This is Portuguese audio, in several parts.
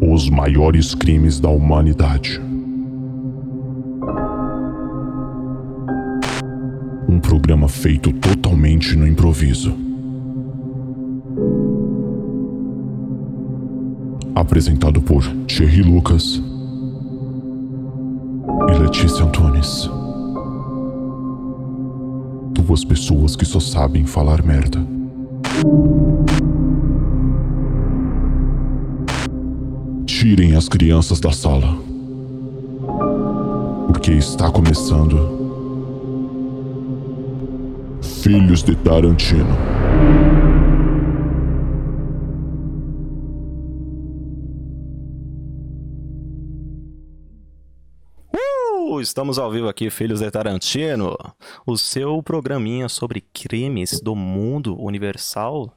Os maiores crimes da humanidade. Um programa feito totalmente no improviso. Apresentado por Thierry Lucas e Letícia Antunes. Duas pessoas que só sabem falar merda. Tirem as crianças da sala. Porque está começando. Filhos de Tarantino. Uh, estamos ao vivo aqui, Filhos de Tarantino, o seu programinha sobre crimes do mundo universal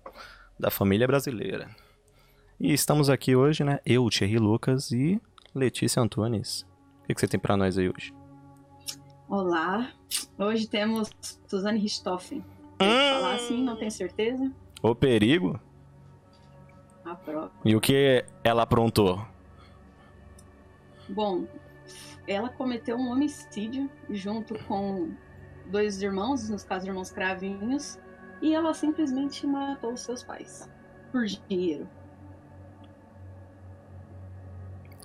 da família brasileira. E estamos aqui hoje, né? Eu, Thierry Lucas e Letícia Antunes. O que, que você tem pra nós aí hoje? Olá, hoje temos Suzane Richthofen. Hum. falar assim, não tenho certeza. O perigo? A prova. E o que ela aprontou? Bom, ela cometeu um homicídio junto com dois irmãos, nos casos irmãos cravinhos, e ela simplesmente matou os seus pais por dinheiro.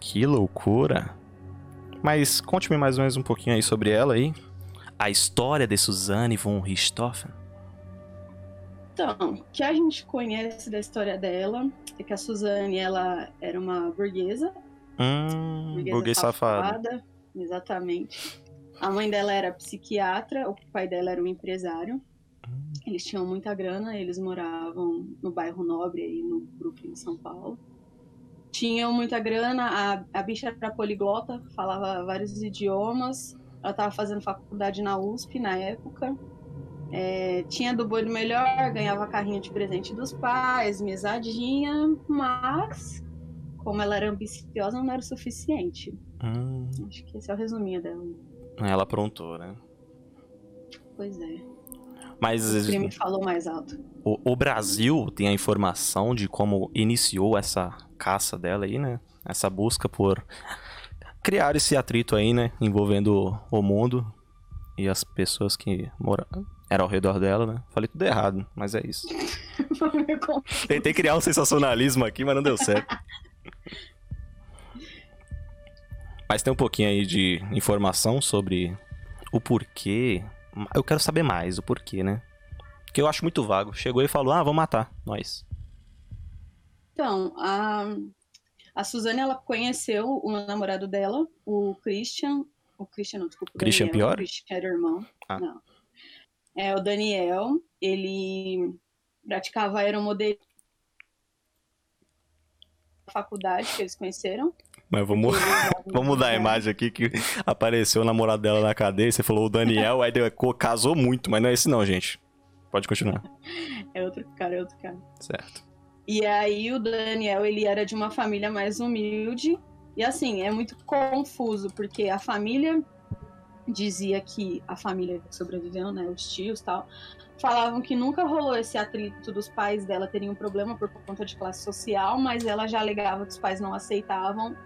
Que loucura! Mas conte-me mais ou menos um pouquinho aí sobre ela aí. A história de Suzanne von Richthofen. Então, o que a gente conhece da história dela é que a Suzane ela era uma burguesa, Hum, burguesa burguês safado. Exatamente. A mãe dela era psiquiatra, o pai dela era um empresário. Eles tinham muita grana, eles moravam no bairro Nobre, aí no Brooklyn, em São Paulo. Tinham muita grana, a, a bicha era poliglota, falava vários idiomas. Ela estava fazendo faculdade na USP na época. É, tinha do boi do melhor, ganhava carrinho de presente dos pais, mesadinha, mas como ela era ambiciosa, não era o suficiente. Hum, Acho que esse é o resuminho dela. ela aprontou, né? Pois é. Mas O crime falou mais alto. o, o Brasil tem a informação de como iniciou essa caça dela aí, né? Essa busca por criar esse atrito aí, né? Envolvendo o mundo e as pessoas que moram eram ao redor dela, né? Falei tudo errado, mas é isso. Tentei criar um sensacionalismo aqui, mas não deu certo. Mas tem um pouquinho aí de informação sobre o porquê. Eu quero saber mais o porquê, né? Porque eu acho muito vago. Chegou e falou: ah, vamos matar, nós. Então, a, a Suzane, ela conheceu o namorado dela, o Christian. O Christian, não, desculpa. Christian Daniel, Pior? O Christian era o irmão. Ah. Não. É, o Daniel, ele praticava aeromodelismo na faculdade que eles conheceram. Mas vamos, vamos mudar a imagem aqui que apareceu o namorado dela na cadeia. Você falou o Daniel, aí deu- casou muito, mas não é esse não, gente. Pode continuar. É outro cara, é outro cara. Certo. E aí o Daniel, ele era de uma família mais humilde. E assim, é muito confuso, porque a família dizia que a família sobreviveu, né, os tios tal, falavam que nunca rolou esse atrito dos pais dela terem um problema por conta de classe social, mas ela já alegava que os pais não aceitavam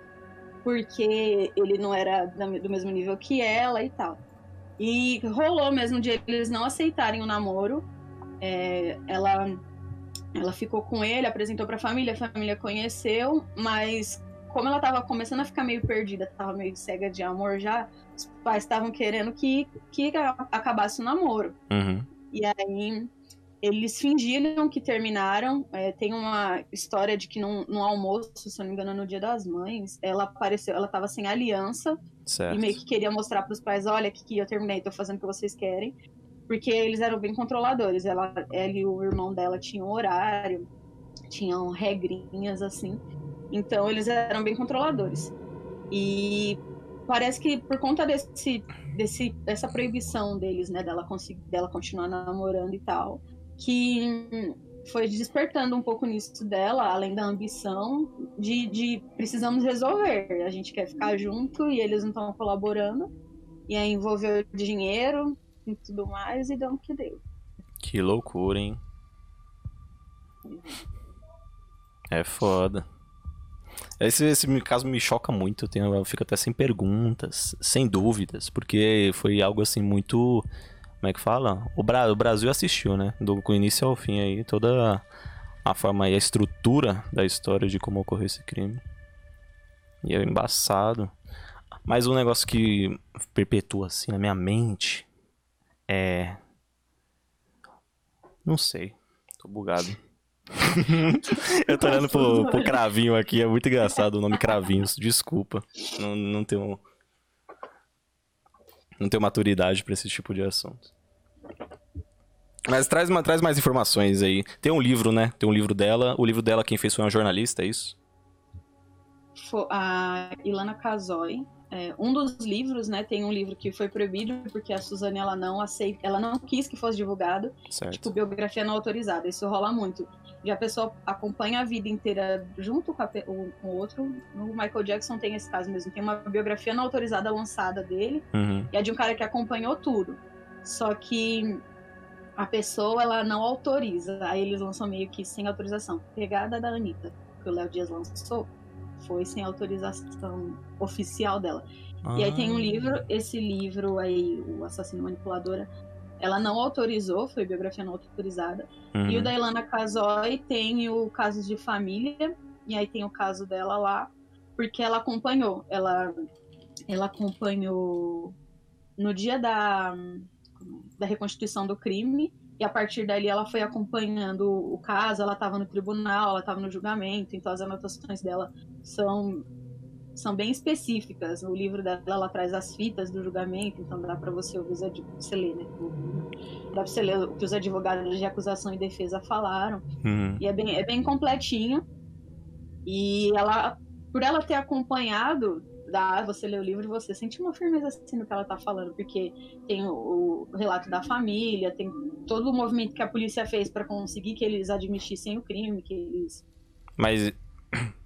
porque ele não era do mesmo nível que ela e tal. E rolou mesmo de eles não aceitarem o namoro. É, ela ela ficou com ele, apresentou pra família, a família conheceu, mas como ela tava começando a ficar meio perdida, tava meio cega de amor já, os pais estavam querendo que, que a- acabasse o namoro. Uhum. E aí eles fingiram que terminaram. É, tem uma história de que num, num almoço, se não me engano, no Dia das Mães, ela apareceu, ela tava sem aliança Certo. e meio que queria mostrar pros pais, olha, que eu terminei, tô fazendo o que vocês querem. Porque eles eram bem controladores. Ela, ela e o irmão dela tinham horário, tinham regrinhas assim. Então eles eram bem controladores. E parece que por conta desse, desse dessa proibição deles, né, dela conseguir dela continuar namorando e tal, que foi despertando um pouco nisso dela, além da ambição de, de precisamos resolver. A gente quer ficar junto e eles não estão colaborando. E aí envolveu dinheiro e tudo mais e deu no que deu. Que loucura, hein? É foda. Esse, esse caso me choca muito, eu, tenho, eu fico até sem perguntas, sem dúvidas, porque foi algo assim muito. Como é que fala? O, Bra o Brasil assistiu, né? Do início ao fim aí, toda a forma e a estrutura da história de como ocorreu esse crime. E é embaçado. Mas um negócio que perpetua assim na minha mente é. Não sei. Tô bugado. eu tô olhando pro, pro Cravinho aqui, é muito engraçado o nome Cravinhos. Desculpa. Não, não tenho. Não tenho maturidade pra esse tipo de assunto. Mas traz, traz mais informações aí. Tem um livro, né? Tem um livro dela. O livro dela, quem fez foi uma jornalista, é isso? A Ilana Kazoy. É, um dos livros, né, tem um livro que foi proibido porque a Suzane ela não aceita, ela não quis que fosse divulgado, certo. tipo biografia não autorizada. Isso rola muito. E a pessoa acompanha a vida inteira junto com, a, o, com o outro. No Michael Jackson tem esse caso mesmo. Tem uma biografia não autorizada lançada dele uhum. e é de um cara que acompanhou tudo. Só que a pessoa ela não autoriza. Aí eles lançam meio que sem autorização. Pegada da Anitta, que o Léo Dias lançou foi sem autorização oficial dela. Ah. E aí tem um ah. livro, esse livro aí, O Assassino Manipuladora, ela não autorizou, foi biografia não autorizada. Uhum. E o uhum. da Ilana Casoy tem o Casos de Família, e aí tem o caso dela lá, porque ela acompanhou. Ela, ela acompanhou no dia da, da reconstituição do crime, e a partir dali ela foi acompanhando o caso, ela estava no tribunal, ela estava no julgamento, então as anotações dela são são bem específicas. O livro dela ela traz as fitas do julgamento, então dá para você ouvir você ler, né? Dá para você ler o que os advogados de acusação e defesa falaram. Uhum. E é bem, é bem completinho. E ela, por ela ter acompanhado você lê o livro e você sente uma firmeza assim no que ela tá falando, porque tem o, o relato da família, tem todo o movimento que a polícia fez para conseguir que eles admitissem o crime, que eles. Mas.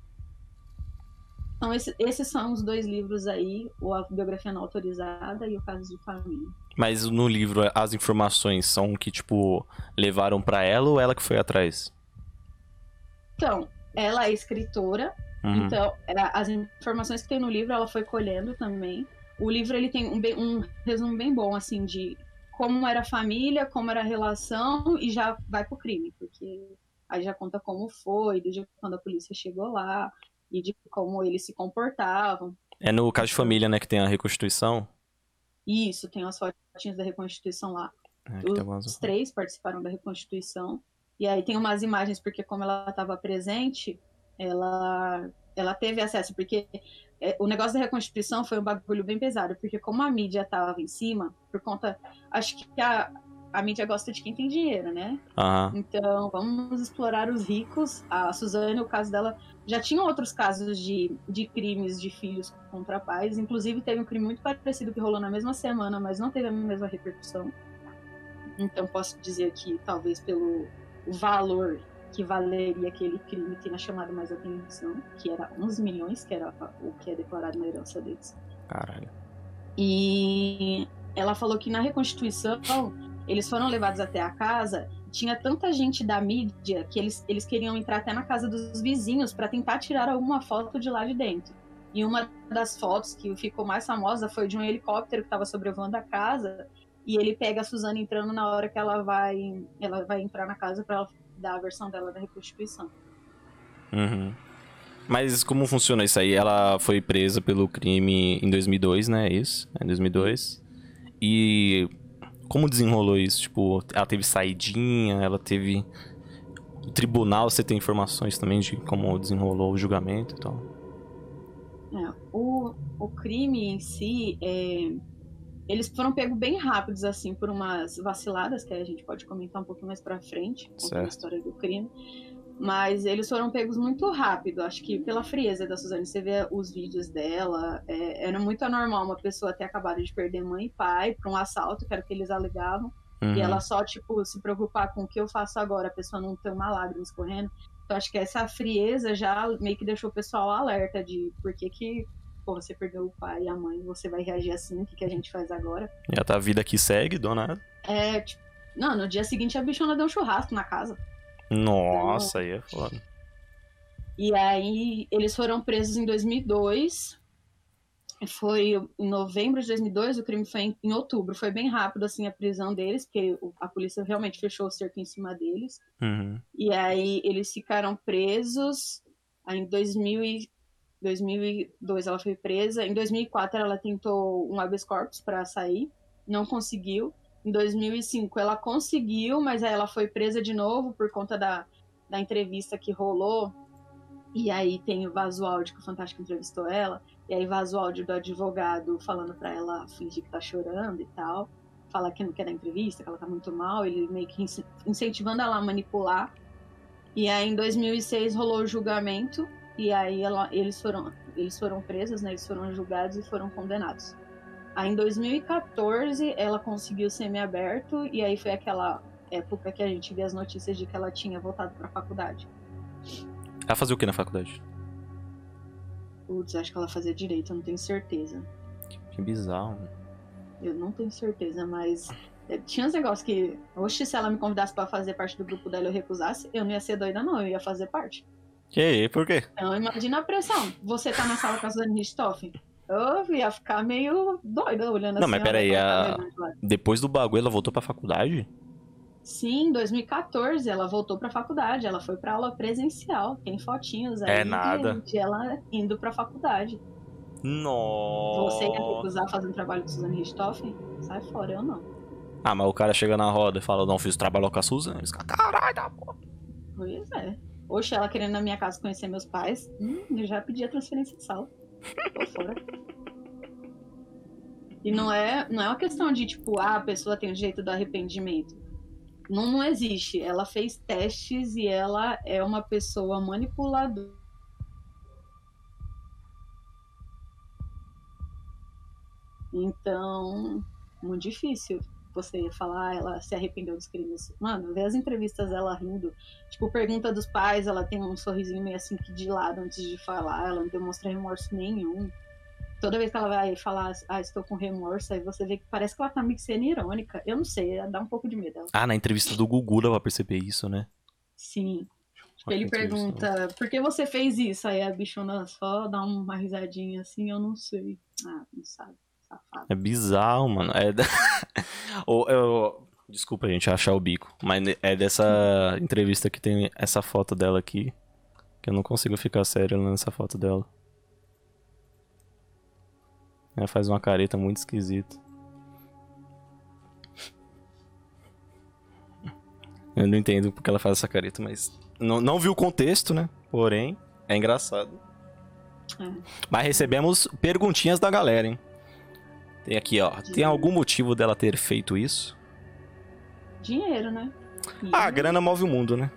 Então, esse, esses são os dois livros aí, a biografia não autorizada e o caso de família. Mas no livro, as informações são que, tipo, levaram para ela ou ela que foi atrás? Então, ela é escritora, Uhum. Então, é, as informações que tem no livro, ela foi colhendo também. O livro ele tem um, um resumo bem bom, assim, de como era a família, como era a relação, e já vai pro crime, porque aí já conta como foi, desde quando a polícia chegou lá, e de como eles se comportavam. É no caso de família, né, que tem a reconstituição? Isso, tem as fotinhas da reconstituição lá. É, Os três participaram da reconstituição. E aí tem umas imagens, porque como ela estava presente, ela, ela teve acesso, porque é, o negócio da reconstituição foi um bagulho bem pesado, porque como a mídia estava em cima, por conta. Acho que a, a mídia gosta de quem tem dinheiro, né? Uhum. Então, vamos explorar os ricos. A Suzane, o caso dela, já tinha outros casos de, de crimes de filhos contra pais. Inclusive, teve um crime muito parecido que rolou na mesma semana, mas não teve a mesma repercussão. Então, posso dizer que talvez pelo valor que valeria aquele crime tenha chamado mais atenção, que era 11 milhões, que era o que é declarado na herança deles. Caralho. E ela falou que na reconstituição eles foram levados até a casa, tinha tanta gente da mídia que eles, eles queriam entrar até na casa dos vizinhos para tentar tirar alguma foto de lá de dentro. E uma das fotos que ficou mais famosa foi de um helicóptero que estava sobrevoando a casa e ele pega a Suzana entrando na hora que ela vai ela vai entrar na casa para ela da versão dela da reconstituição. Uhum. Mas como funciona isso aí? Ela foi presa pelo crime em 2002, né? É isso? Em 2002. E como desenrolou isso? Tipo, ela teve saidinha, ela teve. O tribunal, você tem informações também de como desenrolou o julgamento e tal? É, o, o crime em si é eles foram pegos bem rápidos, assim, por umas vaciladas, que a gente pode comentar um pouquinho mais pra frente, a história do crime. Mas eles foram pegos muito rápido, acho que pela frieza da Suzane. Você vê os vídeos dela, é, era muito anormal uma pessoa ter acabado de perder mãe e pai para um assalto, que era o que eles alegavam, uhum. e ela só, tipo, se preocupar com o que eu faço agora, a pessoa não ter uma lágrima escorrendo. Então acho que essa frieza já meio que deixou o pessoal alerta de por que que pô, você perdeu o pai e a mãe, você vai reagir assim, o que, que a gente faz agora? E a tua vida que segue, dona É, tipo, não, no dia seguinte a bichona deu um churrasco na casa. Nossa, então, aí é foda. E aí eles foram presos em 2002. Foi em novembro de 2002, o crime foi em, em outubro. Foi bem rápido assim a prisão deles, porque a polícia realmente fechou o cerco em cima deles. Uhum. E aí eles ficaram presos. Aí em 2000 e 2002 ela foi presa. Em 2004 ela tentou um habeas corpus para sair, não conseguiu. Em 2005 ela conseguiu, mas aí ela foi presa de novo por conta da, da entrevista que rolou. E aí tem o vaso áudio que o Fantástico entrevistou ela. E aí vaso áudio do advogado falando para ela fingir que tá chorando e tal. Falar que não quer dar entrevista, que ela tá muito mal. Ele meio que incentivando ela a manipular. E aí em 2006 rolou o julgamento. E aí ela, eles, foram, eles foram presos, né? Eles foram julgados e foram condenados. Aí em 2014 ela conseguiu semi-aberto e aí foi aquela época que a gente vê as notícias de que ela tinha voltado para a faculdade. Ela fazia o que na faculdade? Putz, acho que ela fazia direito, eu não tenho certeza. Que bizarro. Eu não tenho certeza, mas é, tinha uns negócios que, oxe, se ela me convidasse para fazer parte do grupo dela e eu recusasse, eu não ia ser doida não, eu ia fazer parte. Que aí, por quê? Então imagina a pressão. Você tá na sala com a Suzane Richthofen. Eu ia ficar meio doida olhando Não, assim. mas ó, peraí, a-. Depois do bagulho, ela voltou pra faculdade? Sim, em 2014 ela voltou pra faculdade, ela foi pra aula presencial, tem fotinhos aí É nada. de ela indo pra faculdade. Nossa. Você ia recusar fazer um trabalho com Suzane Richthofen? Sai fora, eu não. Ah, mas o cara chega na roda e fala, não, fiz trabalho com a Suzana. Eles ficam, caralho, da porra. Pois é. Oxe, ela querendo na minha casa conhecer meus pais, hum, eu já pedi a transferência de sala. Tô fora. E não é, não é uma questão de, tipo, ah, a pessoa tem o direito do arrependimento. Não, não existe. Ela fez testes e ela é uma pessoa manipuladora. Então, muito difícil você falar, ah, ela se arrependeu dos crimes. Mano, ver as entrevistas dela rindo. Tipo, pergunta dos pais, ela tem um sorrisinho meio assim que de lado antes de falar, ela não demonstra remorso nenhum. Toda vez que ela vai falar, ah, estou com remorso, aí você vê que parece que ela tá meio que sendo irônica. Eu não sei, dá um pouco de medo dela. Ah, na entrevista do Gugu dá pra perceber isso, né? Sim. Tipo, ele pergunta, por que você fez isso? Aí a bichona só dá uma risadinha assim, eu não sei. Ah, não sabe. Safado. É bizarro, mano. É da... Ou, eu... Desculpa, gente, achar o bico. Mas é dessa entrevista que tem essa foto dela aqui. Que eu não consigo ficar sério nessa foto dela. Ela faz uma careta muito esquisita. Eu não entendo porque ela faz essa careta, mas. Não, não vi o contexto, né? Porém, é engraçado. É. Mas recebemos perguntinhas da galera, hein? Tem aqui, ó. Tem algum motivo dela ter feito isso? Dinheiro, né? Ah, a grana move o mundo, né?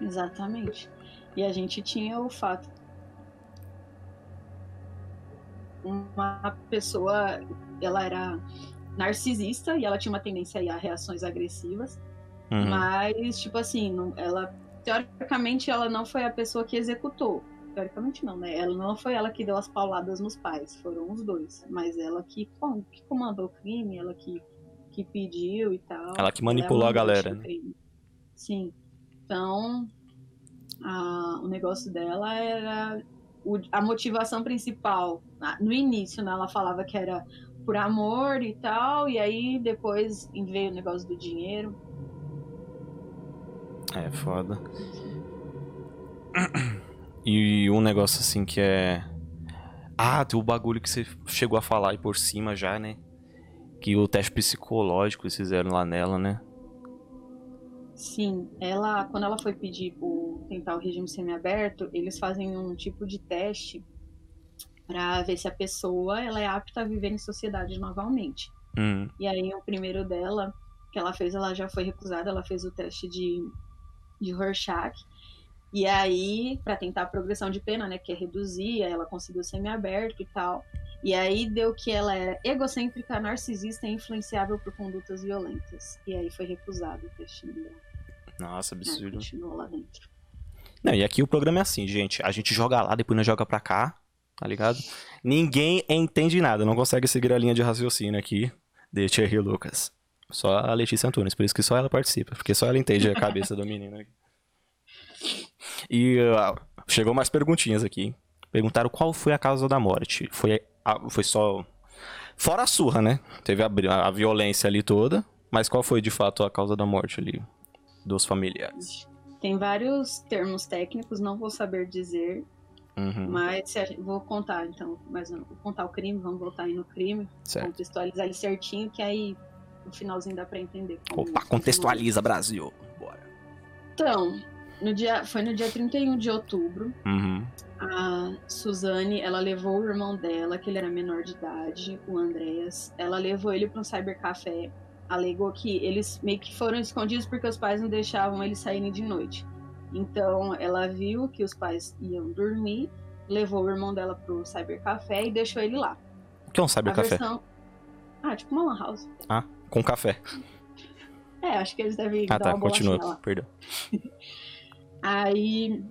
Exatamente. E a gente tinha o fato. Uma pessoa, ela era narcisista e ela tinha uma tendência a reações agressivas, Uhum. mas, tipo assim, ela, teoricamente, ela não foi a pessoa que executou. Teoricamente não, né? Ela não foi ela que deu as pauladas nos pais, foram os dois. Mas ela que, com- que comandou o crime, ela que, que pediu e tal. Ela que manipulou é a galera, né? Sim. Então, a- o negócio dela era o- a motivação principal. Ah, No início, né, ela falava que era por amor e tal, e aí depois veio o negócio do dinheiro. É foda. E um negócio assim que é. Ah, tem o bagulho que você chegou a falar aí por cima já, né? Que o teste psicológico eles fizeram lá nela, né? Sim, ela, quando ela foi pedir o tentar o regime semiaberto, eles fazem um tipo de teste para ver se a pessoa ela é apta a viver em sociedade novamente. Hum. E aí o primeiro dela, que ela fez, ela já foi recusada, ela fez o teste de, de Rorschach. E aí, para tentar a progressão de pena, né, que é reduzir, aí ela conseguiu semi-aberto e tal. E aí deu que ela era egocêntrica, narcisista e influenciável por condutas violentas. E aí foi recusado o testinho dela. Nossa, né, absurdo. continuou lá dentro. Não, e aqui o programa é assim, gente. A gente joga lá, depois nós joga pra cá, tá ligado? Ninguém entende nada, não consegue seguir a linha de raciocínio aqui de Thierry Lucas. Só a Letícia Antunes, por isso que só ela participa, porque só ela entende a cabeça do menino aqui. E uh, Chegou mais perguntinhas aqui. Perguntaram qual foi a causa da morte. Foi, a- foi só. Fora a surra, né? Teve a, a violência ali toda. Mas qual foi de fato a causa da morte ali dos familiares? Tem vários termos técnicos, não vou saber dizer, Uhum, mas gente- vou contar então, mas vou contar o crime, vamos voltar aí no crime, certo. contextualizar ele certinho, que aí no finalzinho dá pra entender. Opa, contextualiza, Brasil. Bora. Então, no dia, foi no dia 31 de outubro, Uhum. a Suzane, ela levou o irmão dela, que ele era menor de idade, o Andreas, ela levou ele para um cybercafé, alegou que eles meio que foram escondidos porque os pais não deixavam eles saírem de noite. Então, ela viu que os pais iam dormir, levou o irmão dela pro cybercafé e deixou ele lá. O que é um cybercafé? versão... Ah, tipo uma lan house. Com café. É, acho que eles devem Ah, tá, continua. Perdão. Aí,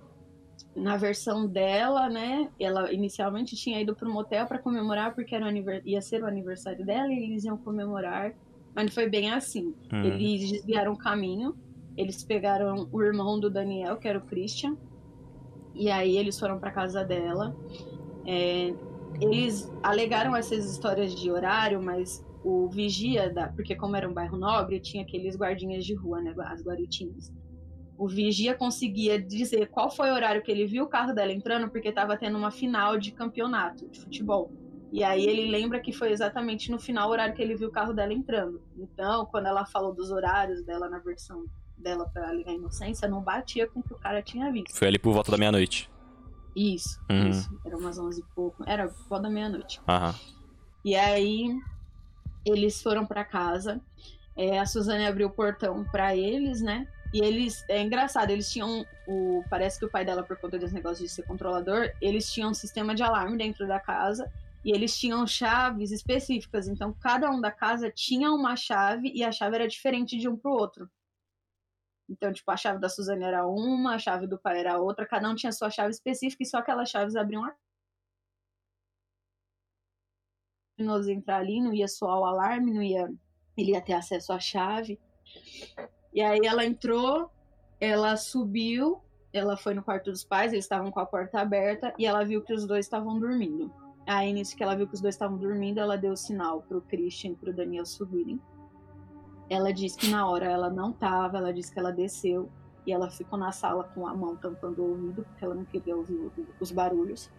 na versão dela, né, ela inicialmente tinha ido para um motel para comemorar porque era ia ser o aniversário dela e eles iam comemorar, mas não foi bem assim. Hum. Eles desviaram o caminho, eles pegaram o irmão do Daniel, que era o Christian, e aí eles foram para casa dela. É, eles alegaram essas histórias de horário, mas o vigia da, porque como era um bairro nobre, tinha aqueles guardinhas de rua, né, as guaritinhas. O vigia conseguia dizer qual foi o horário que ele viu o carro dela entrando, porque estava tendo uma final de campeonato de futebol. E aí ele lembra que foi exatamente no final o horário que ele viu o carro dela entrando. Então, quando ela falou dos horários dela na versão dela para ligar a inocência, não batia com o que o cara tinha visto. Foi ali por volta da meia-noite. Isso, Uhum. isso. Era umas 11 e pouco. Era por volta da meia-noite. Aham. E aí eles foram pra casa. É, a Suzane abriu o portão pra eles, né? E eles, é engraçado, eles tinham o, parece que o pai dela por conta desse negócio de ser controlador, eles tinham um sistema de alarme dentro da casa e eles tinham chaves específicas. Então cada um da casa tinha uma chave e a chave era diferente de um pro outro. Então, tipo, a chave da Suzane era uma, a chave do pai era outra, cada um tinha sua chave específica e só aquelas chaves abriam a criminoso entrar ali, não ia soar o alarme, não ia, ele ia ter acesso à chave. E aí ela entrou, ela subiu, ela foi no quarto dos pais, eles estavam com a porta aberta e ela viu que os dois estavam dormindo. Aí nisso que ela viu que os dois estavam dormindo, ela deu sinal pro Christian e pro Daniel subirem. Ela disse que na hora ela não tava, ela disse que ela desceu e ela ficou na sala com a mão tampando o ouvido, porque ela não queria ouvir o- os barulhos.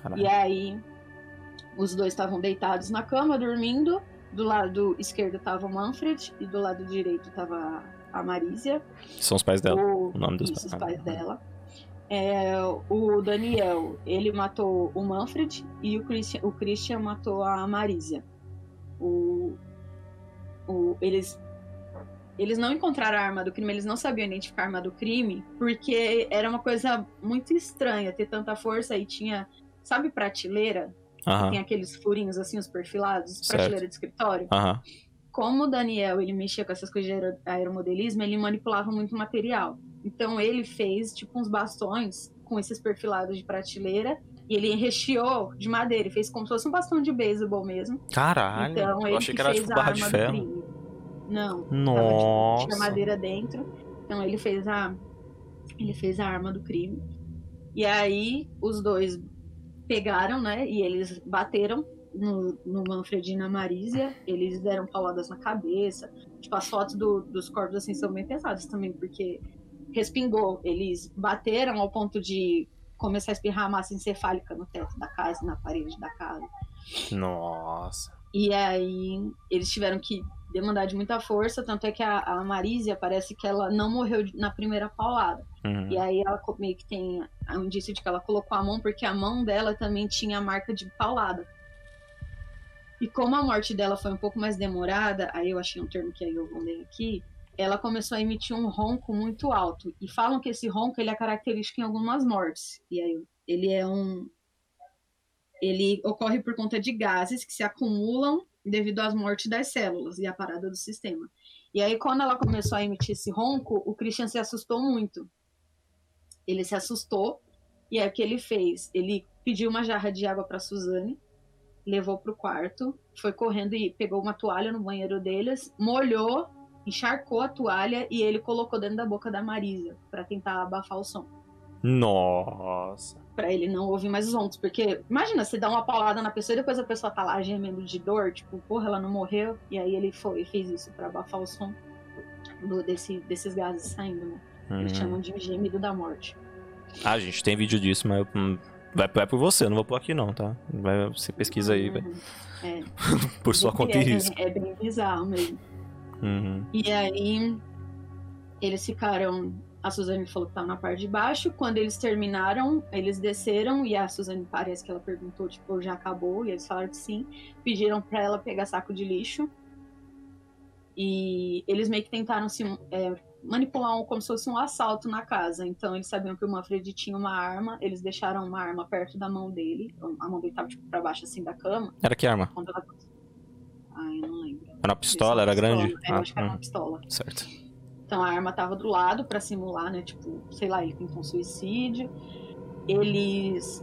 Caralho. E aí, os dois estavam deitados na cama, dormindo. Do lado esquerdo tava o Manfred e do lado direito tava a Marísia. São os pais dela. O, o nome dos isso, os pais. pais dela. É, o Daniel, ele matou o Manfred e o Christian, o Christian matou a Marísia. O, o, eles, eles não encontraram a arma do crime, eles não sabiam identificar a arma do crime, porque era uma coisa muito estranha ter tanta força e tinha, sabe, prateleira? Aham. Tem aqueles furinhos assim, os perfilados, Certo. prateleira de escritório. Aham. Como o Daniel ele mexia com essas coisas de aero- aeromodelismo, ele manipulava muito material. Então ele fez tipo uns bastões com esses perfilados de prateleira e ele recheou de madeira, fez como se fosse um bastão de beisebol mesmo. Caralho. Então eu ele achei que, que era fez tipo a barra arma de do ferro. crime. Não, Nossa. tinha madeira dentro. Então ele fez a ele fez a arma do crime. E aí os dois pegaram, né? E eles bateram no, no Manfred e na Marísia. Eles deram pauladas na cabeça. Tipo, as fotos do- dos corpos assim são bem pesadas também, porque respingou. Eles bateram ao ponto de começar a espirrar massa encefálica no teto da casa, na parede da casa. Nossa. E aí eles tiveram que demandar de muita força, tanto é que a, a Marísia parece que ela não morreu na primeira paulada. Uhum. E aí ela meio que tem um indício de que ela colocou a mão, porque a mão dela também tinha a marca de paulada. E como a morte dela foi um pouco mais demorada, aí eu achei um termo que aí eu vou ler aqui, ela começou a emitir um ronco muito alto. E falam que esse ronco ele é característico em algumas mortes. E aí ele é um. Ele ocorre por conta de gases que se acumulam devido às mortes das células e à parada do sistema. E aí, quando ela começou a emitir esse ronco, o Christian se assustou muito. Ele se assustou, e aí o que ele fez? Ele pediu uma jarra de água para Suzane, levou pro quarto, foi correndo e pegou uma toalha no banheiro deles, molhou, encharcou a toalha e ele colocou dentro da boca da Marisa para tentar abafar o som. Nossa. Pra ele não ouvir mais os roncos. Porque, imagina, você dá uma paulada na pessoa e depois a pessoa tá lá gemendo de dor, tipo, porra, ela não morreu. E aí ele foi e fez isso pra abafar o som do, desse, desses gases saindo, né? Eles Uhum. chamam de gemido da morte. Ah, gente, tem vídeo disso, mas hum, vai, vai por você, eu não vou pôr aqui não, tá? Vai, você pesquisa aí, vai. Uhum. É, Por sua conta e é, risco. É, é bem bizarro mesmo. Uhum. E aí, eles ficaram. A Suzane falou que tava na parte de baixo. Quando eles terminaram, eles desceram e a Suzane parece que ela perguntou, tipo, já acabou? E eles falaram que sim. Pediram pra ela pegar saco de lixo. E eles meio que tentaram se é, manipular um, como se fosse um assalto na casa. Então eles sabiam que o Manfred tinha uma arma. Eles deixaram uma arma perto da mão dele. A mão dele tava tipo, pra baixo assim da cama. Era que arma? Quando ela... Ai, eu não lembro. Era uma pistola? Era Pistola. grande? É, eu Ah, acho que era uma hum, pistola. certo. Então a arma tava do lado pra simular, né? Tipo, sei lá, ele tentou um suicídio. Eles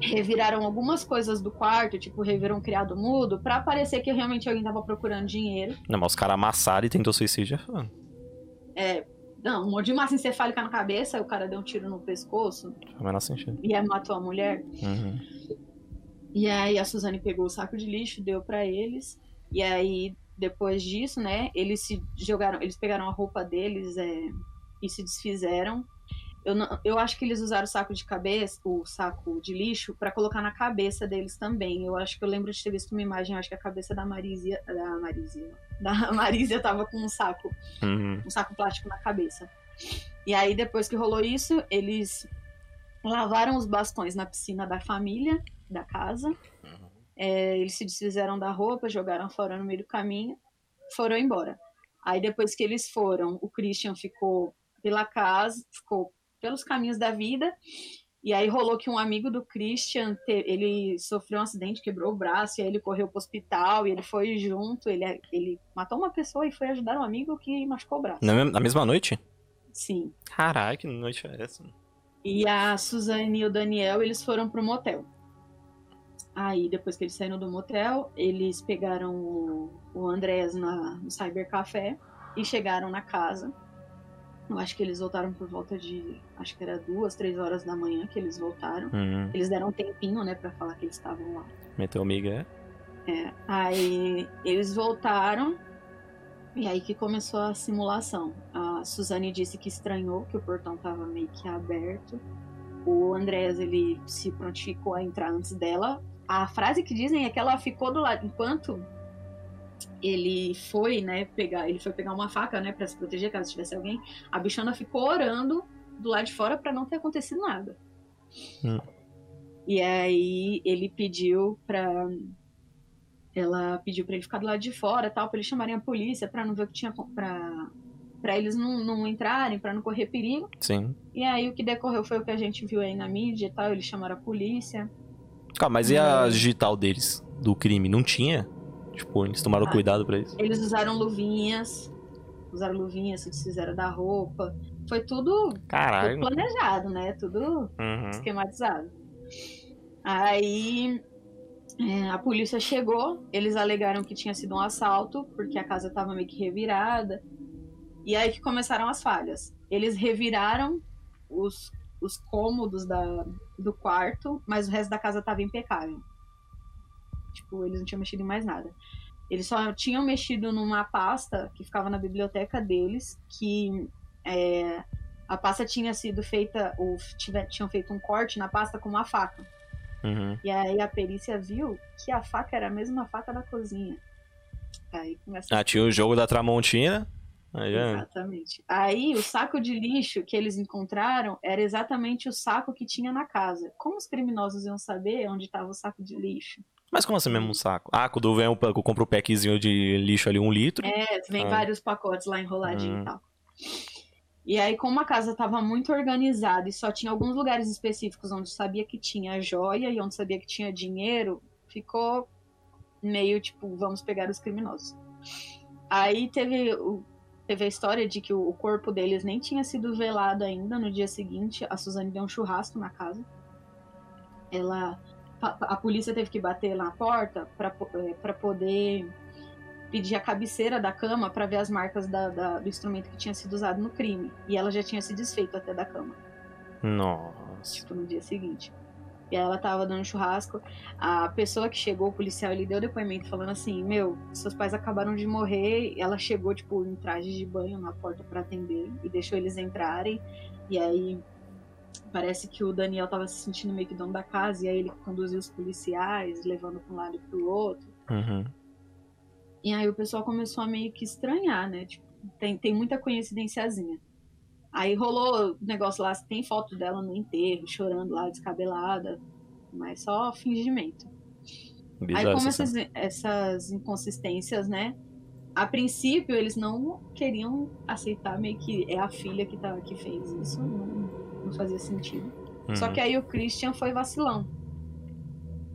reviraram algumas coisas do quarto, tipo, reviram um criado mudo, pra parecer que realmente alguém tava procurando dinheiro. Não, mas os caras amassaram e tentou suicídio. é. É, não, um monte de massa encefálica na cabeça, aí o cara deu um tiro no pescoço Faz sentido. e aí matou a mulher. Uhum. E aí a Suzane pegou o saco de lixo, deu pra eles. E aí, depois disso, né, eles se jogaram, eles pegaram a roupa deles é, e se desfizeram. Eu, não- eu acho que eles usaram o saco de cabeça, o saco de lixo, pra colocar na cabeça deles também. Eu acho que eu lembro de ter visto uma imagem, acho que a cabeça da Marizia, da Marizia, da Marizia tava com um saco Uhum. um saco plástico na cabeça. E aí, depois que rolou isso, eles lavaram os bastões na piscina da família, da casa. É, eles se desfizeram da roupa, jogaram fora no meio do caminho, foram embora. Aí, depois que eles foram, o Christian ficou pela casa, ficou pelos caminhos da vida. E aí rolou que um amigo do Christian, ele sofreu um acidente, quebrou o braço, e aí ele correu pro hospital, e ele foi junto, ele, ele matou uma pessoa e foi ajudar um amigo que machucou o braço. Na, me- na mesma noite? Sim. Caralho, que noite é essa? E a Suzane e o Daniel, eles foram pro motel. Aí, depois que eles saíram do motel, eles pegaram o, o Andrés na, no cybercafé e chegaram na casa. Eu acho que eles voltaram por volta de. Acho que era duas, três horas da manhã que eles voltaram. Uhum. Eles deram um tempinho, né, pra falar que eles estavam lá. Meteu miga, é? É, aí eles voltaram e aí que começou a simulação. A Suzane disse que estranhou que o portão tava meio que aberto. O Andrés ele se prontificou a entrar antes dela. A frase que dizem é que ela ficou do lado enquanto ele foi, né, pegar, ele foi pegar uma faca, né, para se proteger caso tivesse alguém. A bichona ficou orando do lado de fora para não ter acontecido nada. Hum. E aí ele pediu pra ela pediu pra ele ficar do lado de fora, tal, para eles chamarem a polícia, pra não ver o que tinha para para eles não, não entrarem, pra não correr perigo. Sim. E aí o que decorreu foi o que a gente viu aí na mídia e tal, eles chamaram a polícia. Calma, mas e a digital deles? Do crime? Não tinha? Tipo, eles tomaram Ah. cuidado pra isso? Eles usaram luvinhas, usaram luvinhas, se desfizeram da roupa. Foi tudo, tudo planejado, né? Tudo Uhum. esquematizado. Aí é, a polícia chegou, eles alegaram que tinha sido um assalto, porque a casa estava meio que revirada. E aí que começaram as falhas. Eles reviraram os, os cômodos da, do quarto, mas o resto da casa estava impecável. Tipo, eles não tinham mexido em mais nada. Eles só tinham mexido numa pasta que ficava na biblioteca deles, que é, a pasta tinha sido feita, ou tive- tinham feito um corte na pasta com uma faca. Uhum. E aí a perícia viu que a faca era a mesma faca da cozinha. Aí começa Ah, tinha o jogo da Tramontina. Aí é. Exatamente. Aí o saco de lixo que eles encontraram era exatamente o saco que tinha na casa. Como os criminosos iam saber onde estava o saco de lixo? Mas como assim mesmo um saco? Ah, quando vem um, eu compro o packzinho de lixo ali, um litro. É, vem Ah. vários pacotes lá enroladinho Hum. e tal. E aí, como a casa estava muito organizada e só tinha alguns lugares específicos onde sabia que tinha joia e onde sabia que tinha dinheiro, ficou meio tipo, vamos pegar os criminosos. Aí teve, o- teve a história de que o, corpo deles nem tinha sido velado ainda. No dia seguinte, a Suzane deu um churrasco na casa. Ela. A, a polícia teve que bater na porta para poder pedir a cabeceira da cama para ver as marcas da- da- do instrumento que tinha sido usado no crime. E ela já tinha se desfeito até da cama. Nossa. tipo, no dia seguinte. E ela tava dando churrasco. A pessoa que chegou, o policial, ele deu depoimento falando assim: Meu, seus pais acabaram de morrer. Ela chegou, tipo, em traje de banho na porta para atender e deixou eles entrarem. E aí parece que o Daniel tava se sentindo meio que dono da casa. E aí ele conduziu os policiais, levando pra um lado e pro outro. Uhum. E aí o pessoal começou a meio que estranhar, né? Tipo, tem, tem muita coincidênciazinha. Aí rolou negócio lá, tem foto dela no enterro, chorando lá, descabelada, mas só fingimento. Bizarro Aí como essa essas, essas inconsistências, né? A princípio eles não queriam aceitar meio que é a filha que, tá, que fez isso, não, não fazia sentido. cena. Só Uhum. que aí o Christian foi vacilão.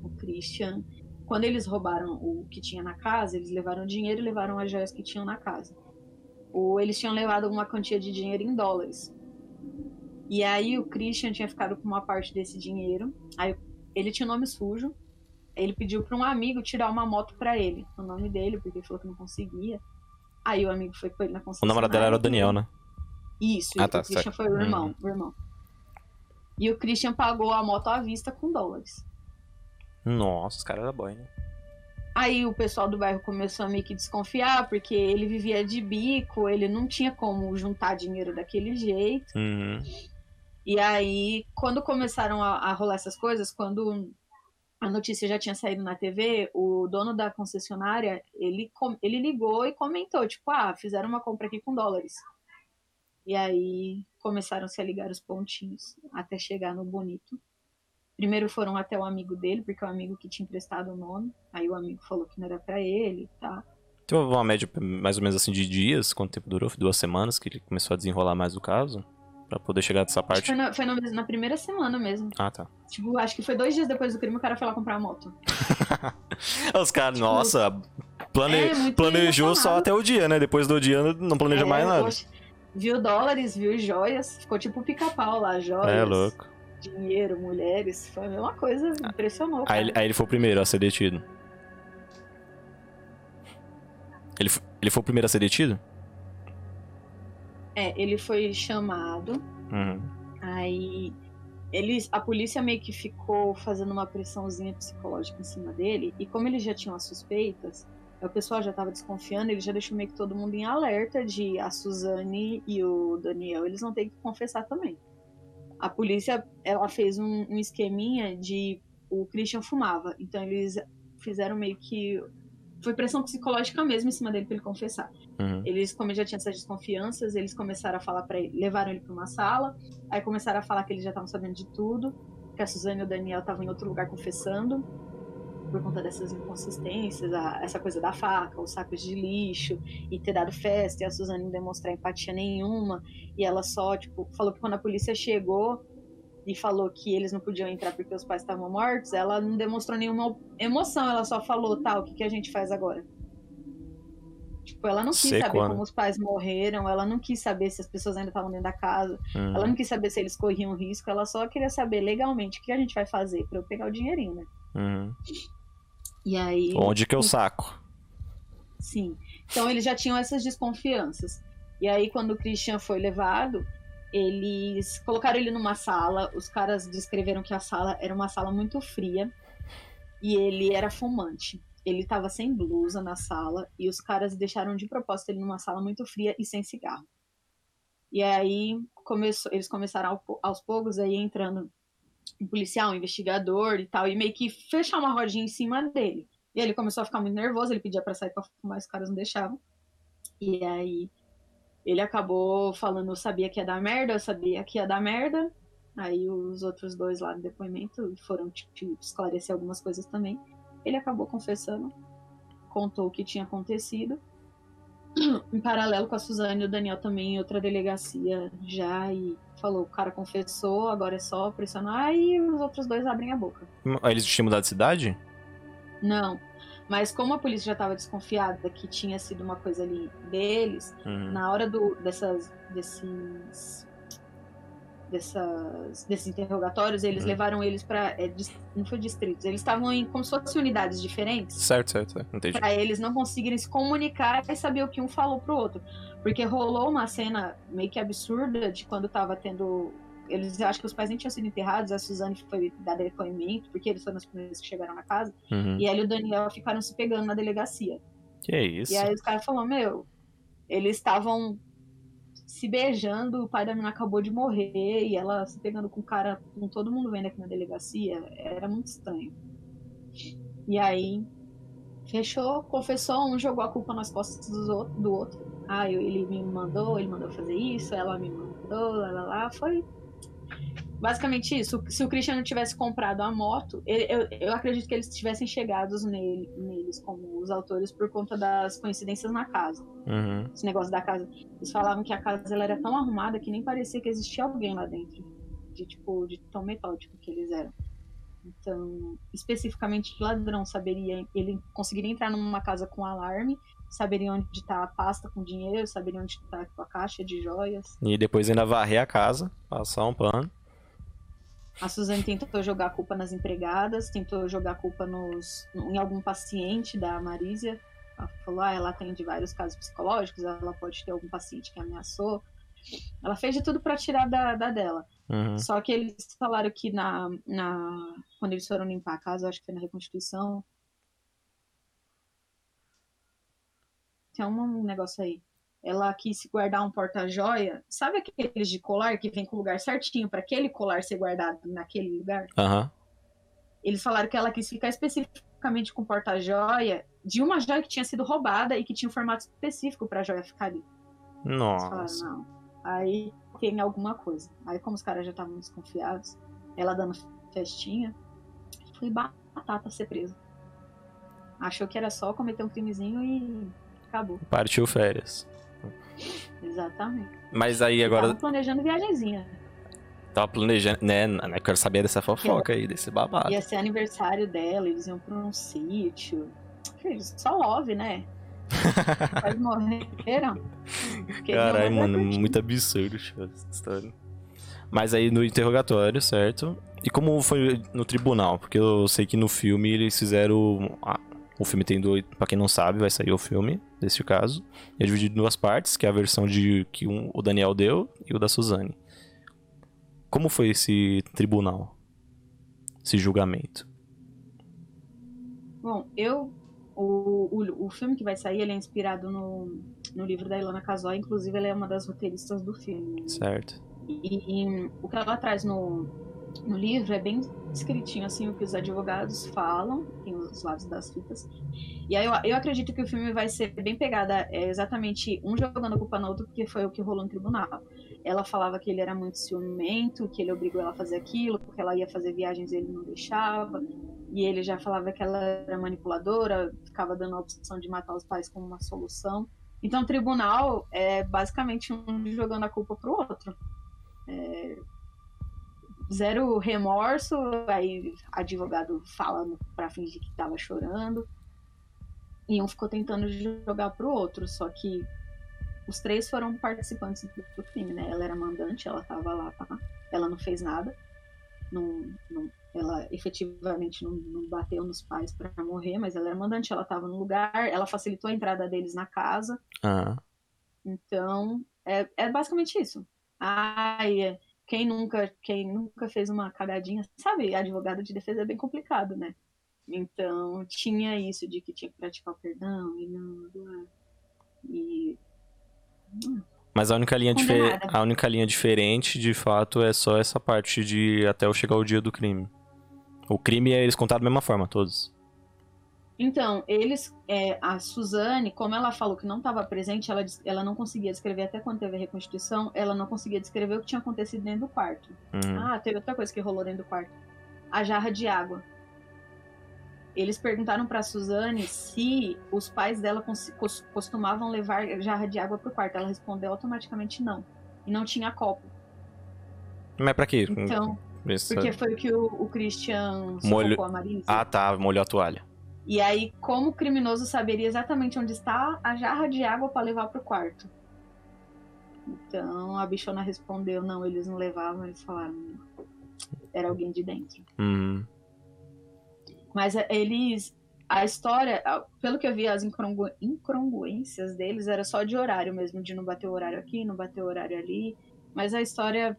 O Christian, quando eles roubaram o que tinha na casa, eles levaram o dinheiro e levaram as joias que tinham na casa. Ou eles tinham levado alguma quantia de dinheiro em dólares. E aí o Christian tinha ficado com uma parte desse dinheiro. Aí ele tinha o nome sujo. Ele pediu para um amigo tirar uma moto para ele, o nome dele, porque ele falou que não conseguia. Aí o amigo foi com ele na O concessionária. namorado dela era o Daniel, né? Isso, Ah, e tá, o Christian certo. foi o irmão, Uhum. o irmão. E o Christian pagou a moto à vista com dólares. Nossa, os caras eram boy, né? Aí o pessoal do bairro começou a meio que desconfiar, porque ele vivia de bico, ele não tinha como juntar dinheiro daquele jeito. Uhum. E aí, quando começaram a, a rolar essas coisas, quando a notícia já tinha saído na TV, o dono da concessionária, ele, ele ligou e comentou, tipo, ah, fizeram uma compra aqui com dólares. E aí começaram -se a ligar os pontinhos até chegar no Bonito. Primeiro foram até o amigo dele, porque é o amigo que tinha emprestado o nome. Aí o amigo falou que não era pra ele e tá. Teve uma média mais ou menos assim de dias, quanto tempo durou? Duas semanas que ele começou a desenrolar mais o caso? Pra poder chegar dessa parte? Foi, na, foi na, na primeira semana mesmo. Ah, tá. Tipo, acho que foi dois dias depois do crime o cara foi lá comprar a moto. Os caras, nossa, plane... É, planejou só até o dia, né? Depois do dia não planeja É, mais nada. poxa, viu dólares, viu joias, ficou tipo pica-pau lá, joias, É louco. Dinheiro, mulheres, foi a mesma coisa, impressionou. Aí, ele- aí ele foi o primeiro a ser detido. Ele, ele foi o primeiro a ser detido? É, ele foi chamado, Uhum. aí eles, a polícia meio que ficou fazendo uma pressãozinha psicológica em cima dele, e como eles já tinham as suspeitas, o pessoal já tava desconfiando, ele já deixou meio que todo mundo em alerta de a Suzane e o Daniel, eles vão ter que confessar também. A polícia, ela fez um, um esqueminha de o Christian fumava, então eles fizeram meio que foi pressão psicológica mesmo em cima dele pra ele confessar. Uhum. Eles, como já tinham essas desconfianças, eles começaram a falar para ele, levaram ele para uma sala, aí começaram a falar que eles já estavam sabendo de tudo, que a Suzane e o Daniel estavam em outro lugar confessando, por conta dessas inconsistências, a- essa coisa da faca, os sacos de lixo, e ter dado festa, e a Suzane não demonstrar empatia nenhuma, e ela só, tipo, falou que quando a polícia chegou e falou que eles não podiam entrar porque os pais estavam mortos, ela não demonstrou nenhuma emoção, ela só falou, tá, o que, que a gente faz agora? Tipo, ela não quis Secou, saber né? como os pais morreram, ela não quis saber se as pessoas ainda estavam dentro da casa, Uhum. ela não quis saber se eles corriam risco, ela só queria saber legalmente o que a gente vai fazer pra eu pegar o dinheirinho, né? Uhum. E aí. Onde que eu saco? Sim. Então eles já tinham essas desconfianças. E aí, quando o Christian foi levado, eles colocaram ele numa sala. Os caras descreveram que a sala era uma sala muito fria e ele era fumante. Ele tava sem blusa na sala e os caras deixaram de propósito ele numa sala muito fria e sem cigarro. E aí começou, eles começaram ao- aos poucos aí entrando um policial, um investigador e tal, e meio que fechar uma rodinha em cima dele. E ele começou a ficar muito nervoso, ele pedia pra sair pra fumar, os caras não deixavam. E aí ele acabou falando, eu sabia que ia dar merda, eu sabia que ia dar merda. Aí os outros dois lá no depoimento foram tipo, esclarecer algumas coisas também. Ele acabou confessando, contou o que tinha acontecido. Em paralelo com a Suzane o Daniel também em outra delegacia já e falou, o cara confessou, agora é só pressionar e os outros dois abrem a boca. Aí Eles tinham mudado de cidade? Não. Mas como a polícia já estava desconfiada que tinha sido uma coisa ali deles, Uhum. na hora do, dessas, desses, dessas, desses interrogatórios, eles Uhum. levaram eles para não foi distritos, eles estavam em como se fossem unidades diferentes, Certo, certo, certo. Entendi. para eles não conseguirem se comunicar e saber o que um falou pro outro, porque rolou uma cena meio que absurda de quando tava tendo eles acham que os pais nem tinham sido enterrados, a Suzane foi dar depoimento, porque eles foram os primeiros que chegaram na casa, Uhum. e ela e o Daniel ficaram se pegando na delegacia. Que isso? E aí os caras falaram, meu, eles estavam se beijando, o pai da menina acabou de morrer, e ela se pegando com o cara, com todo mundo vendo aqui na delegacia, era muito estranho. E aí, fechou, confessou, um jogou a culpa nas costas do outro. Ah, ele me mandou, ele mandou fazer isso, ela me mandou, lá, lá, lá. Foi basicamente isso. Se o Christian não tivesse comprado a moto, eu, eu acredito que eles tivessem chegados nele, neles como os autores por conta das coincidências na casa. Uhum. Esse negócio da casa. Eles falavam que a casa ela era tão arrumada que nem parecia que existia alguém lá dentro. De tipo, de tão metódico que eles eram. Então, especificamente ladrão saberia, ele conseguiria entrar numa casa com alarme, saberia onde está a pasta com dinheiro, saberia onde está a caixa de joias. E depois ainda varrer a casa, passar um pano. A Suzane tentou jogar a culpa nas empregadas, tentou jogar a culpa nos, em algum paciente da Marísia. Ela falou, ah, ela atende vários casos psicológicos, ela pode ter algum paciente que ameaçou. Ela fez de tudo para tirar da, da dela. Uhum. Só que eles falaram que na, na, quando eles foram limpar a casa, acho que foi na Reconstituição. Tem um negócio aí. Ela quis guardar um porta-joia. Sabe aqueles de colar que vem com o lugar certinho para aquele colar ser guardado naquele lugar? Aham. Eles falaram que ela quis ficar especificamente com porta-joia de uma joia que tinha sido roubada e que tinha um formato específico para a joia ficar ali. Eles falaram, Nossa. não. Aí tem alguma coisa. Aí, como os caras já estavam desconfiados, ela dando festinha, foi batata ser presa. Achou que era só cometer um crimezinho e acabou. Partiu férias. Exatamente. Mas aí agora Tava planejando viagemzinha. tava planejando, né? Eu quero saber dessa fofoca aí, desse babado. Ia ser aniversário dela, eles iam pra um sítio. Só love, né? Quase morreram. Caralho, mano, muito absurdo tio, essa história. Mas aí no interrogatório, certo? E como foi no tribunal? Porque eu sei que no filme eles fizeram. ah, o filme tem dois. Pra quem não sabe, vai sair o filme, desse caso. E é dividido em duas partes, que é a versão de que um- o Daniel deu e o da Suzane. Como foi esse tribunal? Esse julgamento? Bom, eu. O, o, o filme que vai sair ele é inspirado no, no livro da Ilana Casoy, inclusive ela é uma das roteiristas do filme. Certo. E, e o que ela traz no, no livro é bem escritinho, assim, o que os advogados falam, tem os lados das fitas. E aí eu, eu acredito que o filme vai ser bem pegada, é exatamente um jogando a culpa no outro, porque foi o que rolou no tribunal. Ela falava que ele era muito ciumento, que ele obrigou ela a fazer aquilo, porque ela ia fazer viagens e ele não deixava. E ele já falava que ela era manipuladora, ficava dando a opção de matar os pais como uma solução. Então, o tribunal é basicamente um jogando a culpa pro outro. É, zero remorso, aí advogado falando pra fingir que tava chorando. E um ficou tentando jogar pro outro, só que os três foram participantes do crime, né? Ela era mandante, ela tava lá, tá? Ela não fez nada. Não, não- ela efetivamente não, não bateu nos pais pra morrer, mas ela era mandante, ela tava no lugar, ela facilitou a entrada deles na casa. Ah, Então, é, é basicamente isso. Ai, é, quem nunca, quem nunca fez uma cagadinha, sabe, advogado de defesa é bem complicado, né? Então, tinha isso de que tinha que praticar o perdão e não. é. E. Mas a única linha a única linha diferente, de fato, é só essa parte de até eu chegar o dia do crime. O crime é eles contaram da mesma forma, todos. Então, eles. é, a Suzane, como ela falou que não estava presente, ela, ela não conseguia descrever, até quando teve a reconstituição, ela não conseguia descrever o que tinha acontecido dentro do quarto. Uhum. Ah, teve outra coisa que rolou dentro do quarto. A jarra de água. Eles perguntaram pra Suzane se os pais dela costumavam levar jarra de água pro quarto. Ela respondeu automaticamente não. E não tinha copo. Mas pra quê? Então, Esse- porque foi o que o, o Christian Molho- sufocou a Marília. Ah, tá, molhou a toalha. E aí, como o criminoso saberia exatamente onde está a jarra de água para levar pro quarto? Então, a bichona respondeu, não, eles não levavam, eles falaram, era alguém de dentro. Uhum. Mas é, eles. A história, pelo que eu vi, as incongru- incongruências deles era só de horário mesmo, de não bater o horário aqui, não bater o horário ali. Mas a história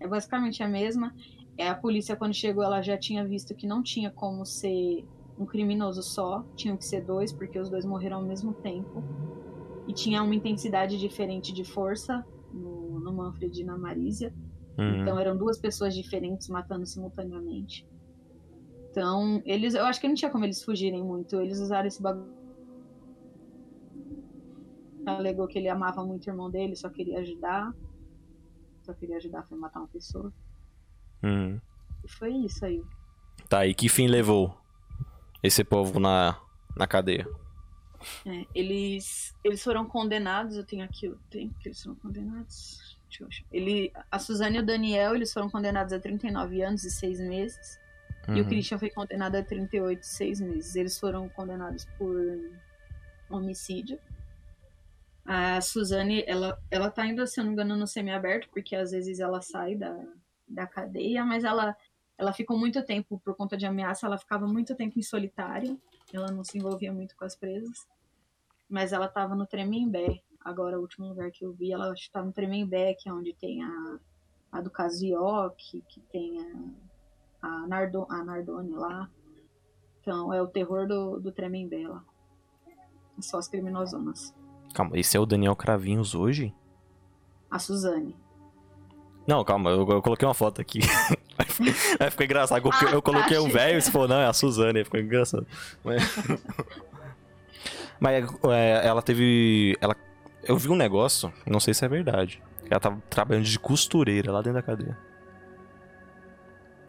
é basicamente a mesma. É, a polícia, quando chegou, ela já tinha visto que não tinha como ser um criminoso só, tinham que ser dois, porque os dois morreram ao mesmo tempo. E tinha uma intensidade diferente de força no, no Manfred e na Marisa. Uhum. Então eram duas pessoas diferentes matando simultaneamente. Então, eles, eu acho que não tinha como eles fugirem muito. Eles usaram esse bagulho. Alegou que ele amava muito o irmão dele, só queria ajudar. Só queria ajudar, foi matar uma pessoa. Uhum. E foi isso aí. Tá, e que fim levou esse povo na, na cadeia? É, eles, eles foram condenados, eu tenho aqui o tempo que eles foram condenados. Deixa eu achar. Ele, a Suzane e o Daniel, eles foram condenados a 39 anos e 6 meses. E o Uhum. Christian foi condenado a 38 e 6 meses. Eles foram condenados por homicídio. A Suzane, ela, ela tá ainda, se eu não me engano, no semiaberto, porque às vezes ela sai da, da cadeia, mas ela, ela ficou muito tempo, por conta de ameaça, ela ficava muito tempo em solitário. Ela não se envolvia muito com as presas. Mas ela tava no Tremembé. Agora, o último lugar que eu vi, ela que tá no Tremembé, que é onde tem a, a do que tem a, a, Nardo, a Nardone lá. Então, é o terror do, do Tremembé lá. Só as criminosonas. Calma, esse é o Daniel Cravinhos hoje? A Suzane. Não, calma, eu, eu coloquei uma foto aqui. Aí ficou engraçado. Eu, Ah, eu coloquei tá, um velho e você falou, não, é a Suzane. Aí Ficou engraçado. Mas, Mas, é, ela teve. Ela... Eu vi um negócio, não sei se é verdade. Ela tava trabalhando de costureira lá dentro da cadeia.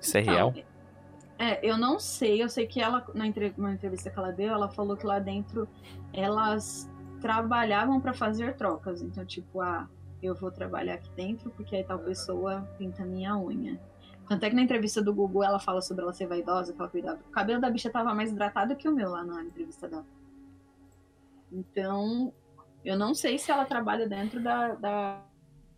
Isso é real? Não, É, eu não sei. Eu sei que ela, na entre- na entrevista que ela deu, ela falou que lá dentro elas trabalhavam pra fazer trocas. Então, tipo, ah, eu vou trabalhar aqui dentro porque aí tal pessoa pinta minha unha. Tanto é que na entrevista do Google ela fala sobre ela ser vaidosa, que ela cuidava. O cabelo da bicha tava mais hidratado que o meu lá na entrevista dela. Então, eu não sei se ela trabalha dentro da, da,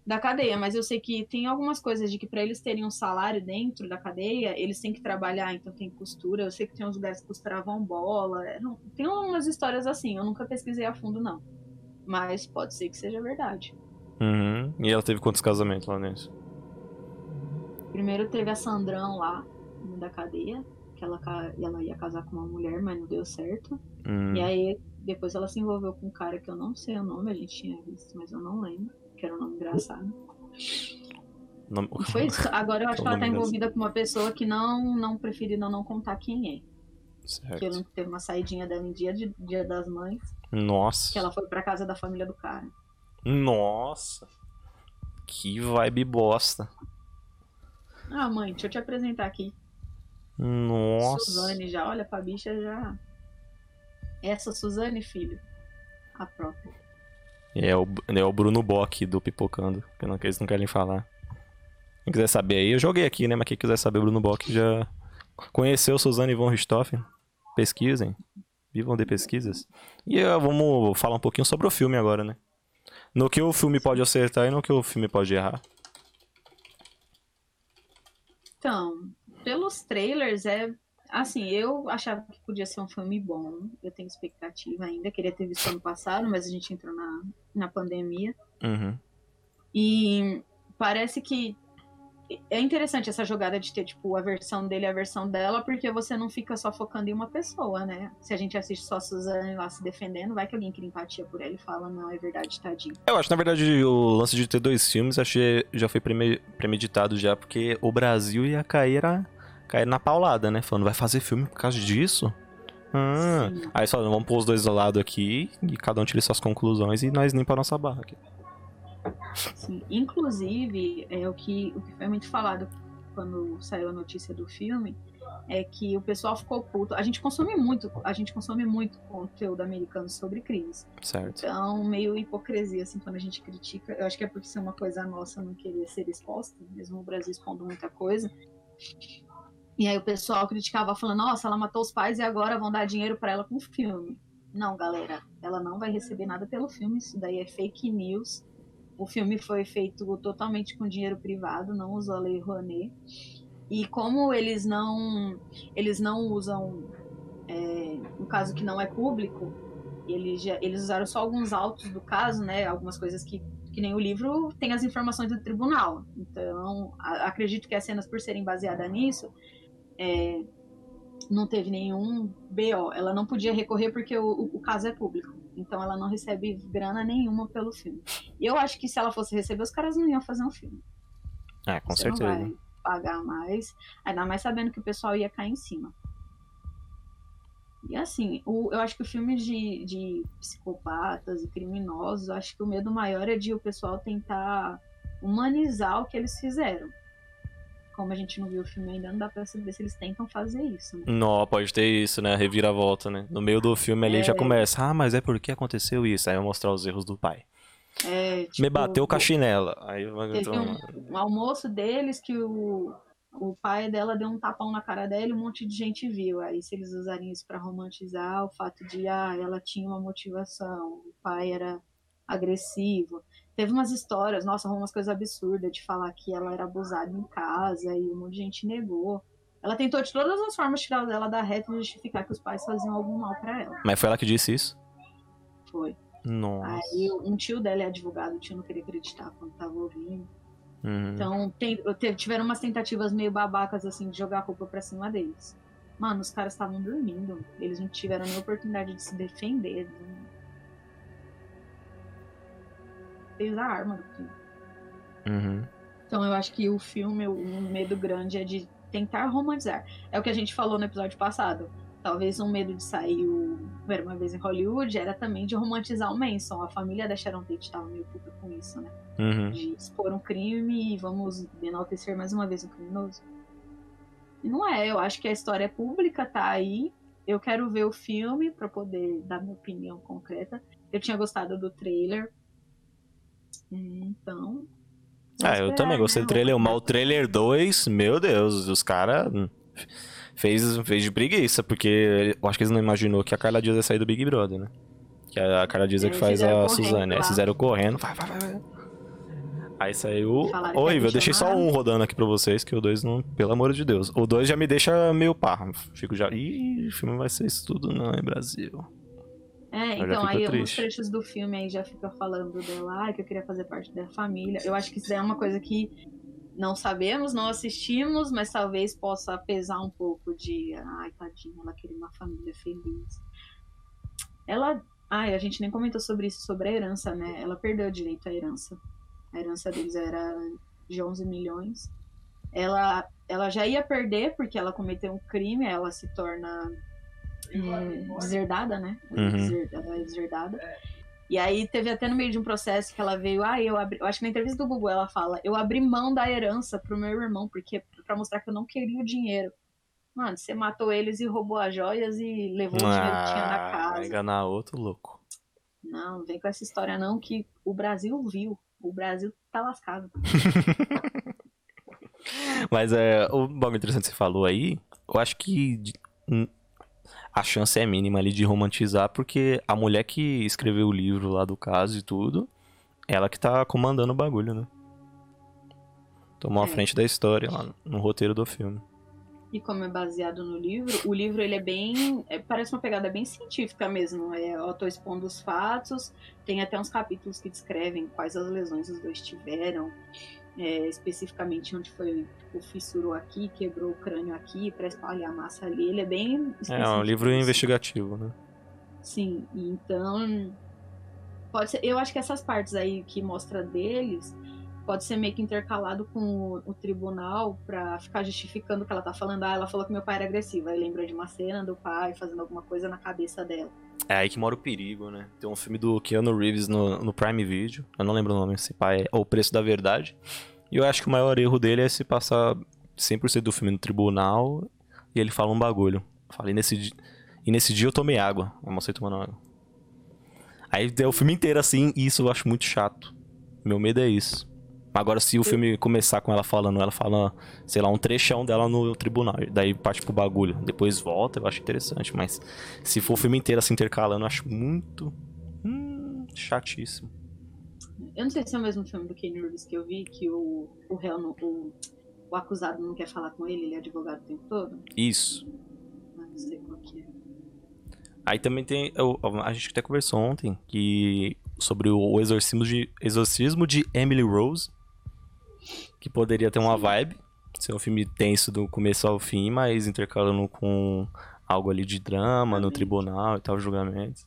da cadeia, mas eu sei que tem algumas coisas de que para eles terem um salário dentro da cadeia, eles têm que trabalhar, então tem costura. Eu sei que tem uns lugares que costuravam bola. é, Tem umas histórias assim, eu nunca pesquisei a fundo, não. Mas pode ser que seja verdade. Uhum. E ela teve quantos casamentos lá nisso? Primeiro teve a Sandrão lá da cadeia, que ela, ela ia casar com uma mulher, mas não deu certo. Hum. E aí depois ela se envolveu com um cara que eu não sei o nome, a gente tinha visto, mas eu não lembro, que era um nome engraçado. Nome- foi isso. Agora eu acho que ela tá envolvida com uma pessoa que não, não preferiu não, não contar quem é. Que eu lembro Certo. que teve uma saidinha dela em dia, de, dia das mães, Nossa. que ela foi pra casa da família do cara. Nossa. Que vibe bosta. Ah, mãe, deixa eu te apresentar aqui. Nossa. Suzane já, olha pra bicha já. Essa Suzane, filho. A própria. É o, é o Bruno Bock do Pipocando, que eu não, que eles não querem falar. Quem quiser saber aí, eu joguei aqui, né? Mas quem quiser saber, o Bruno Bock já conheceu Suzane von Richthofen. Pesquisem. Vivam de pesquisas. E eh, vamos falar um pouquinho sobre o filme agora, né? No que o filme pode acertar e no que o filme pode errar. Então, pelos trailers, é. Assim, eu achava que podia ser um filme bom. Eu tenho expectativa ainda. Queria ter visto ano passado, mas a gente entrou na, na pandemia. Uhum. E parece que é interessante essa jogada de ter, tipo, a versão dele e a versão dela, porque você não fica só focando em uma pessoa, né? Se a gente assiste só a Suzane lá se defendendo, vai que alguém cria empatia por ela e fala, não, é verdade, tadinho. Eu acho, na verdade, o lance de ter dois filmes, achei já foi preme- premeditado já, porque o Brasil ia cair, a- cair na paulada, né? Falando, vai fazer filme por causa disso? Ah. Sim. Aí só, vamos pôr os dois ao lado aqui e cada um tira suas conclusões e nós limpa a nossa barra aqui. Sim. Inclusive, é o que, o que foi muito falado quando saiu a notícia do filme é que o pessoal ficou puto. A gente consome muito, a gente consome muito conteúdo americano sobre crimes. Certo. Então, meio hipocrisia, assim, quando a gente critica. Eu acho que é porque isso é uma coisa nossa não querer ser exposta, mesmo o Brasil expondo muita coisa. E aí o pessoal criticava, falando, nossa, ela matou os pais e agora vão dar dinheiro pra ela com o filme. Não, galera, ela não vai receber nada pelo filme, isso daí é fake news. O filme foi feito totalmente com dinheiro privado, não usou a Lei Rouanet. E como eles não eles não usam é, um caso que não é público, eles, já, eles usaram só alguns autos do caso, né? Algumas coisas que, Que nem o livro tem as informações do tribunal. Então, a, acredito que as cenas, por serem baseadas nisso, é, não teve nenhum BO. Ela não podia recorrer porque o, o, o, caso é público. Então ela não recebe grana nenhuma pelo filme. E eu acho que se ela fosse receber, os caras não iam fazer um filme. É, com Você certeza. Não vai pagar mais. Ainda mais sabendo que o pessoal ia cair em cima. E assim, o, eu acho que o filme de, de psicopatas e criminosos, acho que o medo maior é de o pessoal tentar humanizar o que eles fizeram. Como a gente não viu o filme ainda, não dá pra saber se eles tentam fazer isso. Né? Não, pode ter isso, né? Reviravolta, né? No meio do filme ali É. já começa. Ah, mas é porque aconteceu isso. Aí vai mostrar os erros do pai. É, Me tipo, bateu com a chinela. Aí Teve um, um almoço deles que o, o pai dela deu um tapão na cara dela e um monte de gente viu. Aí, se eles usarem isso pra romantizar o fato de, ah, ela tinha uma motivação, o pai era agressivo. Teve umas histórias, nossa, umas coisas absurdas de falar que ela era abusada em casa e um monte de gente negou. Ela tentou de todas as formas tirar dela da reta e justificar que os pais faziam algum mal pra ela. Mas foi ela que disse isso? Foi. Nossa. Aí um tio dela é advogado, o tio não queria acreditar quando tava ouvindo. Uhum. Então, tem- te- tiveram umas tentativas meio babacas, assim, de jogar a culpa pra cima deles. Mano, os caras estavam dormindo. Eles não tiveram nem oportunidade de se defender. Fez a arma do filme. Uhum. Então, eu acho que o filme, o o medo grande é de tentar romantizar. É o que a gente falou no episódio passado. Talvez um medo de sair o Era Uma Vez em Hollywood era também de romantizar o Manson. A família da Sharon Tate tava meio puta com isso, né? Uhum. de expor um crime e vamos enaltecer mais uma vez um criminoso. E não é, eu acho que a história é pública, tá aí. Eu quero ver o filme pra poder dar minha opinião concreta. Eu tinha gostado do trailer. Então. Ah, eu esperar, também gostei né? do trailer. Mas o trailer 2, meu Deus, os caras fez, fez de preguiça, porque eu acho que eles não imaginou que a Carla Dias ia sair do Big Brother, né? Que a Carla Dias é que faz a Suzane. Lá. fizeram correndo. Vai, vai, vai, vai. Aí saiu. Falaram ia eu deixei só um rodando aqui pra vocês, que o 2 não. Pelo amor de Deus. O 2 já me deixa meio pá. Fico já. Ih, o filme vai ser isso tudo, não, é Brasil. É, então aí alguns trechos do filme aí já fica falando dela, ah, que eu queria fazer parte da família. Eu acho que isso é uma coisa que não sabemos, não assistimos, mas talvez possa pesar um pouco de, ai, tadinha, ela queria uma família feliz. Ela, ai, a gente nem comentou sobre isso, sobre a herança, né? Ela perdeu o direito à herança. A herança deles era de 11 milhões. Ela, ela já ia perder porque ela cometeu um crime, ela se torna deserdada, né? Ela é Uhum. deser- ela é deserdada. E aí teve até no meio de um processo que ela veio, ah, eu abri, eu acho que na entrevista do Google ela fala, eu abri mão da herança pro meu irmão, porque para mostrar que eu não queria o dinheiro. Mano, você matou eles e roubou as joias e levou o dinheiro que tinha na Ah, casa. enganar outro louco. Não, não vem com essa história não, que o Brasil viu. O Brasil tá lascado. Mas é, o bagulho interessante que você falou aí, eu acho que hum, a chance é mínima ali de romantizar, porque a mulher que escreveu o livro lá do caso e tudo, ela que tá comandando o bagulho, né? Tomou a É. frente da história lá no roteiro do filme. E como é baseado no livro, o livro ele é bem. é, parece uma pegada bem científica mesmo. É, eu tô expondo os fatos, tem até uns capítulos que descrevem quais as lesões os dois tiveram, é, especificamente onde foi, tipo, fissurou aqui, quebrou o crânio aqui, pra espalhar a massa ali. Ele é bem. É, é um livro assim. investigativo, né? Sim, então. Pode ser, eu acho que essas partes aí que mostra deles pode ser meio que intercalado com o, o tribunal pra ficar justificando o que ela tá falando. Ah, ela falou que meu pai era agressivo. Aí lembra de uma cena do pai fazendo alguma coisa na cabeça dela. É aí que mora o perigo, né? Tem um filme do Keanu Reeves no, no Prime Video. Eu não lembro o nome, esse pai é O Preço da Verdade. E eu acho que o maior erro dele é se passar 100% do filme no tribunal e ele fala um bagulho. Falei nesse. E nesse dia eu tomei água. Eu mostrei tomando água. Aí deu o filme inteiro assim, e isso eu acho muito chato. Meu medo é isso. Agora, se o filme começar com ela falando, ela fala, sei lá, um trechão dela no tribunal, daí parte pro bagulho, depois volta, eu acho interessante, mas se for o filme inteiro assim intercalando, eu acho muito. Hum, chatíssimo. Eu não sei se é o mesmo filme do Keanu Reeves que eu vi, que o, o réu, não- o, o acusado não quer falar com ele, ele é advogado o tempo todo. Isso. Não sei qual que é. Aí também tem. eu- a gente até conversou ontem que sobre o exorcismo de, exorcismo de Emily Rose, que poderia ter uma vibe, ser um filme tenso do começo ao fim, mas intercalando com algo ali de drama no tribunal e tal, julgamentos.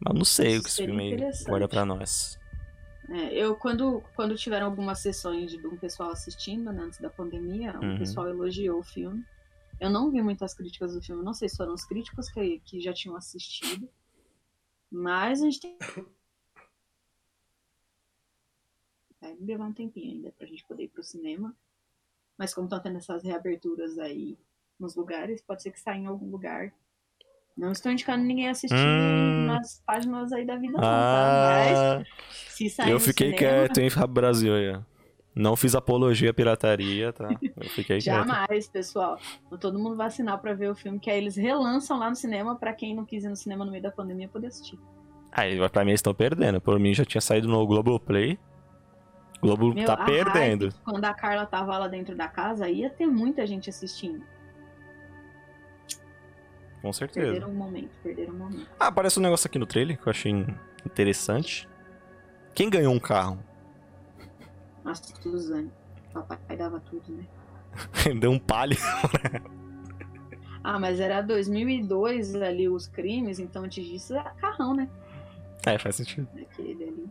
Mas não sei o que esse filme guarda pra nós. É, eu, quando, quando tiveram algumas sessões de um pessoal assistindo, né, antes da pandemia, o Uhum. pessoal elogiou o filme. Eu não vi muitas críticas do filme, não sei se foram os críticos que, que já tinham assistido. Mas a gente tem. Vai levar um tempinho ainda pra gente poder ir pro cinema. Mas como estão tendo essas reaberturas aí nos lugares, pode ser que saia em algum lugar. Não estou indicando ninguém assistir Hum. nas páginas aí da vida, não, tá? Mas Ah, se sair eu fiquei cinema, quieto, hein, Fábio Brasil aí. Não fiz apologia à pirataria, tá? Eu fiquei quieto. Jamais, pessoal. Então, todo mundo vacinar pra ver o filme, que aí eles relançam lá no cinema pra quem não quis ir no cinema no meio da pandemia poder assistir. Aí, pra mim, eles estão perdendo. Por mim, já tinha saído no Globoplay. Globo Meu, tá perdendo. hype, quando a Carla tava lá dentro da casa, ia ter muita gente assistindo. Com certeza. Perderam um momento, perderam um momento. Ah, aparece um negócio aqui no trailer que eu achei interessante. Quem ganhou um carro? A Suzane. Papai dava tudo, né? Deu um palio. Ah, mas era 2002 ali os crimes, então antes disso era carrão, né? É, faz sentido. Aquele ali.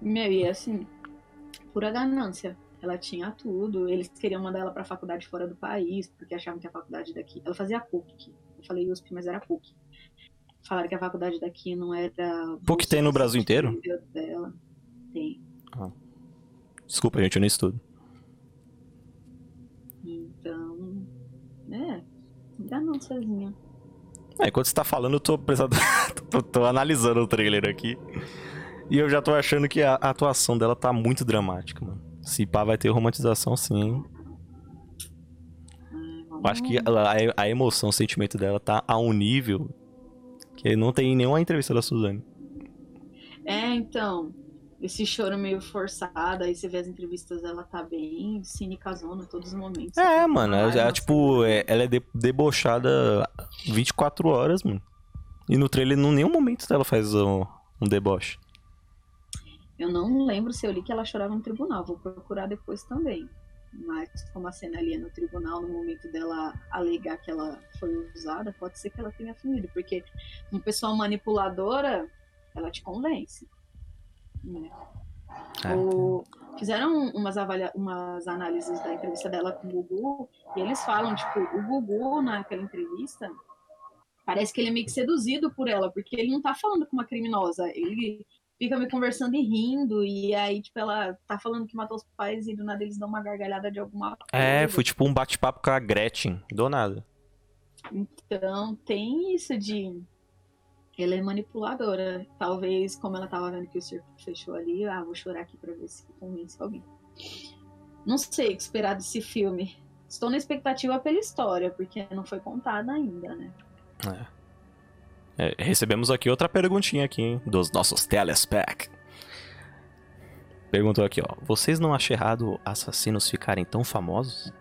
Meu, e assim, pura ganância. Ela tinha tudo. Eles queriam mandar ela pra faculdade fora do país, porque achavam que a faculdade daqui. Ela fazia PUC. Eu falei USP, mas era PUC. Falaram que a faculdade daqui não era. PUC tem no Brasil inteiro? Dela. Tem. Desculpa, gente, eu não estudo. Então. É. Ganânciazinha. É, enquanto você tá falando, eu tô tô, tô analisando o trailer aqui. E eu já tô achando que a atuação dela tá muito dramática, mano. Se pá, vai ter romantização sim. hein? Eu acho que ela- a, a emoção, o sentimento dela tá a um nível que não tem em nenhuma entrevista da Suzane. É, então. Esse choro meio forçado, aí você vê as entrevistas, ela tá bem cinicazona em todos os momentos. É, mano, é, Ai, tipo, é- ela é de- debochada 24 horas, mano. E no trailer, em nenhum momento ela faz um, um deboche. Eu não lembro se eu li que ela chorava no tribunal, vou procurar depois também. Mas como a cena ali é no tribunal, no momento dela alegar que ela foi usada, pode ser que ela tenha fingido, porque uma pessoa manipuladora, ela te convence. né? É. O- Fizeram umas, avalia... umas análises da entrevista dela com o Gugu, e eles falam, tipo, o Gugu, naquela entrevista, parece que ele é meio que seduzido por ela, porque ele não tá falando com uma criminosa, ele fica me conversando e rindo, e aí, tipo, ela tá falando que matou os pais e do nada eles dão uma gargalhada de alguma coisa. É, foi tipo um bate-papo com a Gretchen, do nada. Então, tem isso de. Ela é manipuladora. Talvez, como ela tava vendo que o circo fechou ali, ah, vou chorar aqui pra ver se convence alguém. Não sei o que esperar desse filme. Estou na expectativa pela história, porque não foi contada ainda, né? É, recebemos aqui outra perguntinha aqui, hein, dos nossos telespec. Perguntou aqui, ó. Vocês não acham errado assassinos ficarem tão famosos?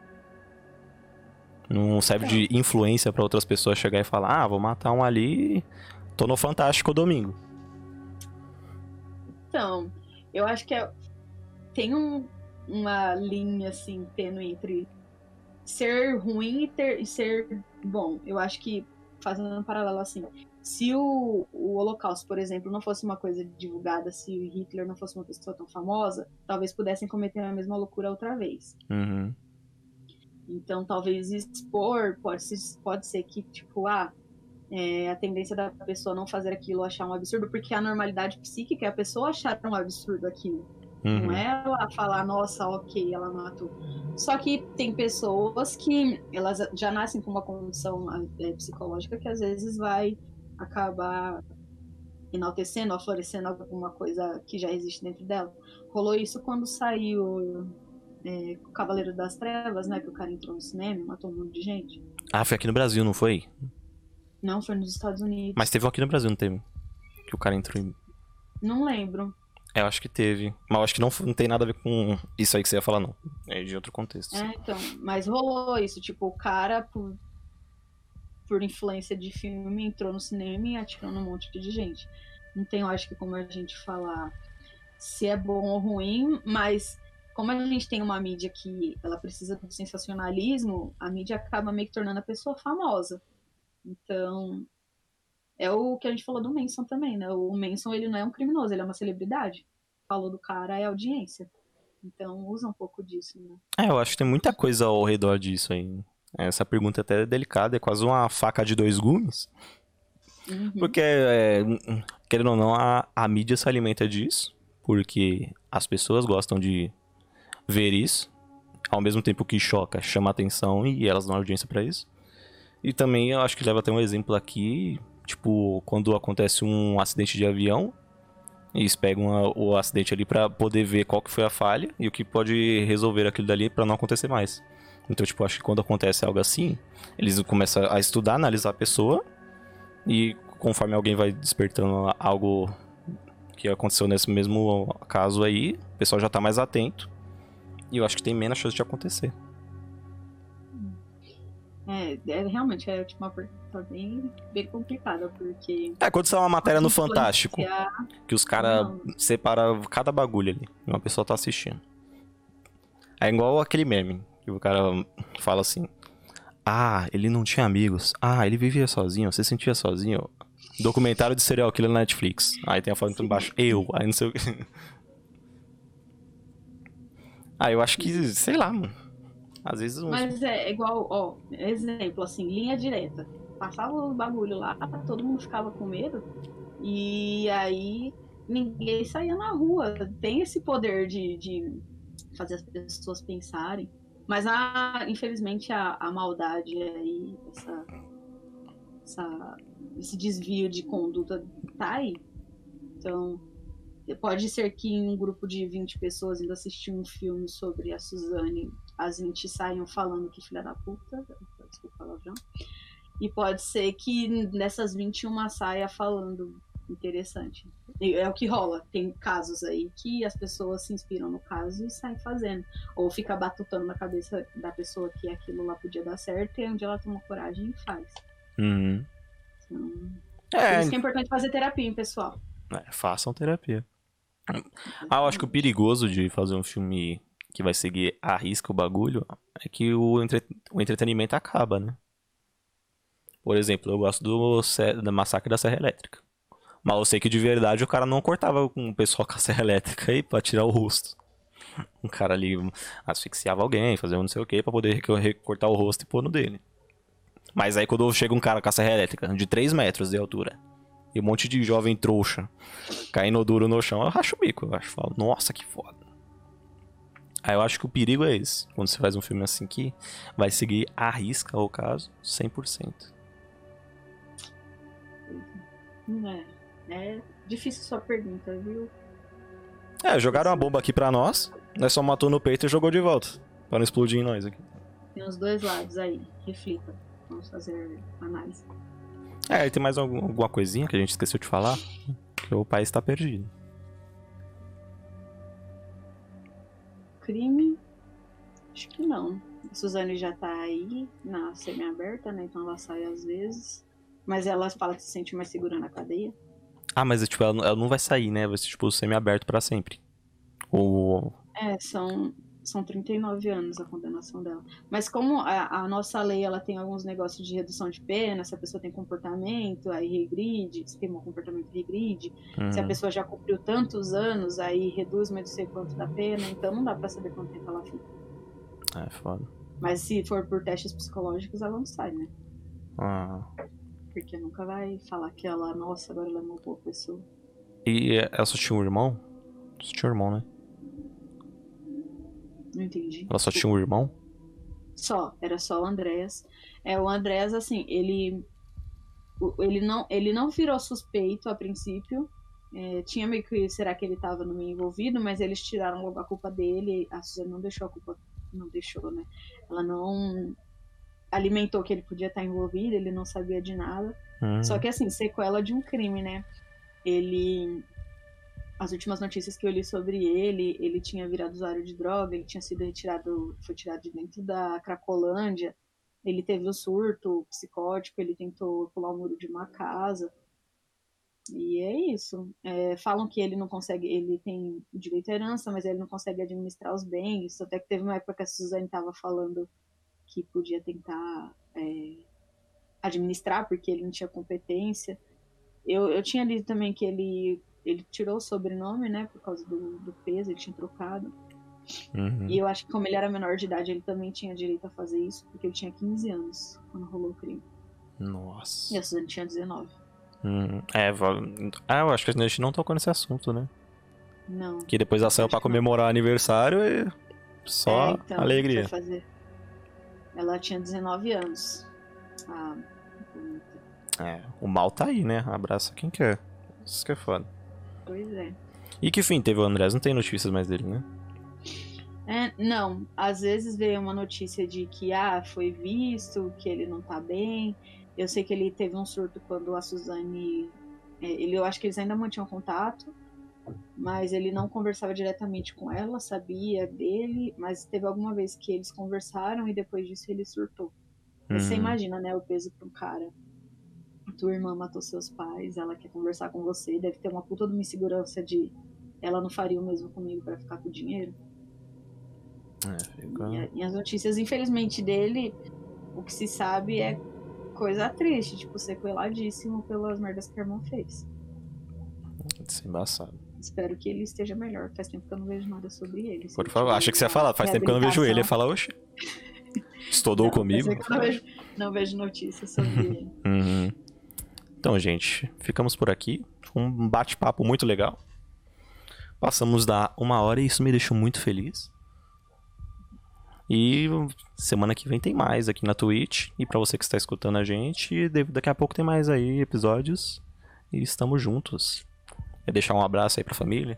Não serve de influência pra outras pessoas chegar e falar, ah, vou matar um ali, tô no Fantástico domingo. Então, eu acho que é- tem um- uma linha assim tênue entre ser ruim e, ter- e ser bom. Eu acho que fazendo um paralelo assim, se o, o Holocausto, por exemplo, não fosse uma coisa divulgada, se o Hitler não fosse uma pessoa tão famosa, talvez pudessem cometer a mesma loucura outra vez. Uhum. Então, talvez expor pode ser, pode ser que, tipo, ah, é, a tendência da pessoa não fazer aquilo achar um absurdo, porque a normalidade psíquica é a pessoa achar um absurdo aquilo. Uhum. Não é ela falar, nossa, ok, ela matou. Só que tem pessoas que elas já nascem com uma condição é, psicológica que às vezes vai acabar enaltecendo, aflorescendo alguma coisa que já existe dentro dela. Rolou isso quando saiu é, o Cavaleiro das Trevas, né? Que o cara entrou no cinema e matou um monte de gente. Ah, foi aqui no Brasil, não foi? Não, foi nos Estados Unidos. Mas teve um aqui no Brasil, não teve? Que o cara entrou em... Não lembro. É, eu acho que teve. Mas eu acho que não, não tem nada a ver com isso aí que você ia falar, não. É de outro contexto. É, então, mas rolou isso, tipo, o cara, por, por influência de filme, entrou no cinema e atirou num monte de gente. não tem, acho que como a gente falar se é bom ou ruim, mas como a gente tem uma mídia que ela precisa do sensacionalismo, a mídia acaba meio que tornando a pessoa famosa. Então, é o que a gente falou do Manson também, né? O Manson, ele não é um criminoso, ele é uma celebridade. Falou do cara, é audiência. Então, usa um pouco disso, né? É, eu acho que tem muita coisa ao redor disso aí. Essa pergunta até é delicada, é quase uma faca de dois gumes. Uhum. Porque, é, querendo ou não, a, a mídia se alimenta disso, porque as pessoas gostam de ver isso, ao mesmo tempo que choca, chama atenção e elas dão audiência para isso. E também eu acho que leva até um exemplo aqui, tipo, quando acontece um acidente de avião, eles pegam a, o acidente ali para poder ver qual que foi a falha e o que pode resolver aquilo dali para não acontecer mais. Então, tipo, acho que quando acontece algo assim, eles começam a estudar, analisar a pessoa e conforme alguém vai despertando algo que aconteceu nesse mesmo caso aí, o pessoal já tá mais atento e eu acho que tem menos chance de acontecer. É, é realmente é tipo, uma pergunta bem, bem complicada, porque. É, quando sai uma matéria no Fantástico, que os caras separam cada bagulho ali, e uma pessoa tá assistindo. É igual aquele meme, que o cara fala assim: Ah, ele não tinha amigos. Ah, ele vivia sozinho, você sentia sozinho. Documentário de serial killer na Netflix. Aí tem a foto embaixo, eu, aí não sei o que. Ah, eu acho que, sei lá, mano. Às vezes. Uns... Mas é igual, ó, exemplo, assim, linha direta. Passava o bagulho lá, todo mundo ficava com medo. E aí ninguém saía na rua. Tem esse poder de, de fazer as pessoas pensarem. Mas a, infelizmente a, a maldade aí, essa, essa, esse desvio de conduta tá aí. Então, Pode ser que em um grupo de 20 pessoas ainda assistir um filme sobre a Suzane, as 20 saiam falando que filha da puta, desculpa o palavrão. E pode ser que nessas 21 saia falando interessante. É o que rola. Tem casos aí que as pessoas se inspiram no caso e saem fazendo. Ou fica batutando na cabeça da pessoa que aquilo lá podia dar certo e onde ela toma coragem e faz. Uhum. Então, é. Por isso que é importante fazer terapia, hein, pessoal. É, façam terapia. Ah, eu acho que o perigoso de fazer um filme que vai seguir a risca o bagulho é que o, entre... o entretenimento acaba, né? Por exemplo, eu gosto do, do Massacre da Serra Elétrica. Mas eu sei que de verdade o cara não cortava com o pessoal com a serra elétrica aí pra tirar o rosto. Um cara ali asfixiava alguém, fazia não sei o que pra poder recortar o rosto e pôr no dele. Mas aí quando chega um cara com a serra elétrica de 3 metros de altura e um monte de jovem trouxa caindo duro no chão, eu racho o bico. Eu acho, falo, nossa, que foda. Aí eu acho que o perigo é esse. Quando você faz um filme assim que vai seguir a risca o caso 100%. É, é difícil sua pergunta, viu? É, jogaram uma bomba aqui pra nós, nós só matou no peito e jogou de volta. Pra não explodir em nós aqui. Tem os dois lados aí, reflita. Vamos fazer análise. É, tem mais alguma coisinha que a gente esqueceu de falar? Que o país tá perdido. Crime? Acho que não. A Suzane já tá aí na semi-aberta, né? Então ela sai às vezes. Mas ela fala que se sente mais segura na cadeia. Ah, mas tipo, ela, ela não vai sair, né? Vai ser tipo semi-aberto para sempre. Ou. É, são são 39 anos a condenação dela. Mas como a, a, nossa lei ela tem alguns negócios de redução de pena, se a pessoa tem comportamento, aí regride, se tem um comportamento regride, uhum. se a uhum. pessoa já cumpriu tantos anos, aí reduz mas não sei quanto da pena, então não dá para saber quanto tempo ela fica. É foda. Mas se for por testes psicológicos, ela não sai, né? Ah. Porque nunca vai falar que ela, nossa, agora ela é uma boa pessoa. E ela só tinha um irmão? Só tinha um irmão, né? Não entendi. Ela só tinha um irmão? Só, era só o Andréas. É, o Andréas, assim, ele. Ele não, ele não virou suspeito a princípio. É, tinha meio que. Será que ele estava no meio envolvido? Mas eles tiraram logo a culpa dele. A Suzana não deixou a culpa. Não deixou, né? Ela não alimentou que ele podia estar envolvido, ele não sabia de nada. Uhum. Só que assim, sequela de um crime, né? Ele as últimas notícias que eu li sobre ele, ele tinha virado usuário de droga, ele tinha sido retirado, foi tirado de dentro da Cracolândia, ele teve o um surto psicótico, ele tentou pular o muro de uma casa. E é isso. É, falam que ele não consegue, ele tem direito à herança, mas ele não consegue administrar os bens. Até que teve uma época que a Suzane estava falando que podia tentar é, administrar, porque ele não tinha competência. Eu, eu tinha lido também que ele, ele tirou o sobrenome, né, por causa do, do peso, ele tinha trocado. Uhum. E eu acho que como ele era menor de idade, ele também tinha direito a fazer isso, porque ele tinha 15 anos quando rolou o crime. Nossa. E a Suzane tinha 19. Uhum. É, ah, eu acho que a gente não tocou nesse assunto, né? Não. Que depois ela saiu pra que não. comemorar aniversário e só É, então, alegria. foi fazer. Ela tinha 19 anos. Ah, bonita. É, o mal tá aí, né? Abraça quem quer. Isso que é foda. Pois é. E que fim teve o Andrés? Não tem notícias mais dele, né? É, não, às vezes veio uma notícia de que ah, foi visto, que ele não tá bem. Eu sei que ele teve um surto quando a Suzane. é, ele, eu acho que eles ainda mantinham contato, mas ele não conversava diretamente com ela, sabia dele, mas teve alguma vez que eles conversaram e depois disso ele surtou. Mas Você Uhum. imagina, né, o peso pra um cara. Tua irmã matou seus pais, ela quer conversar com você, deve ter uma puta de uma insegurança de ela não faria o mesmo comigo pra ficar com o dinheiro. É, fica... E, e as notícias, infelizmente, dele, o que se sabe é coisa triste, tipo, sequeladíssimo pelas merdas que a irmã fez. Isso é embaçado. Espero que ele esteja melhor. Faz tempo que eu não vejo nada sobre ele. Por favor, acha que você ia falar. Faz tempo que eu não vejo ele. Ia falar, oxe. Estudou Não, comigo. Não vejo, não vejo notícias sobre ele. Uhum. Então, gente, ficamos por aqui. Um bate-papo muito legal. Passamos da uma hora e isso me deixou muito feliz. E semana que vem tem mais aqui na Twitch. E pra você que está escutando a gente, daqui a pouco tem mais aí episódios. E estamos juntos. Quer deixar um abraço aí pra família?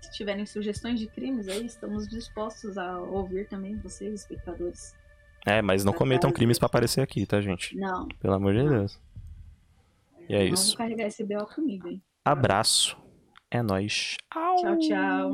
Se tiverem sugestões de crimes aí, estamos dispostos a ouvir também vocês, espectadores. É, mas não cometam crimes pra aparecer aqui, tá, gente? Não, Pelo amor de Deus. E é não isso. vou carregar esse BO comigo, hein? Abraço. É nóis. Tchau, tchau.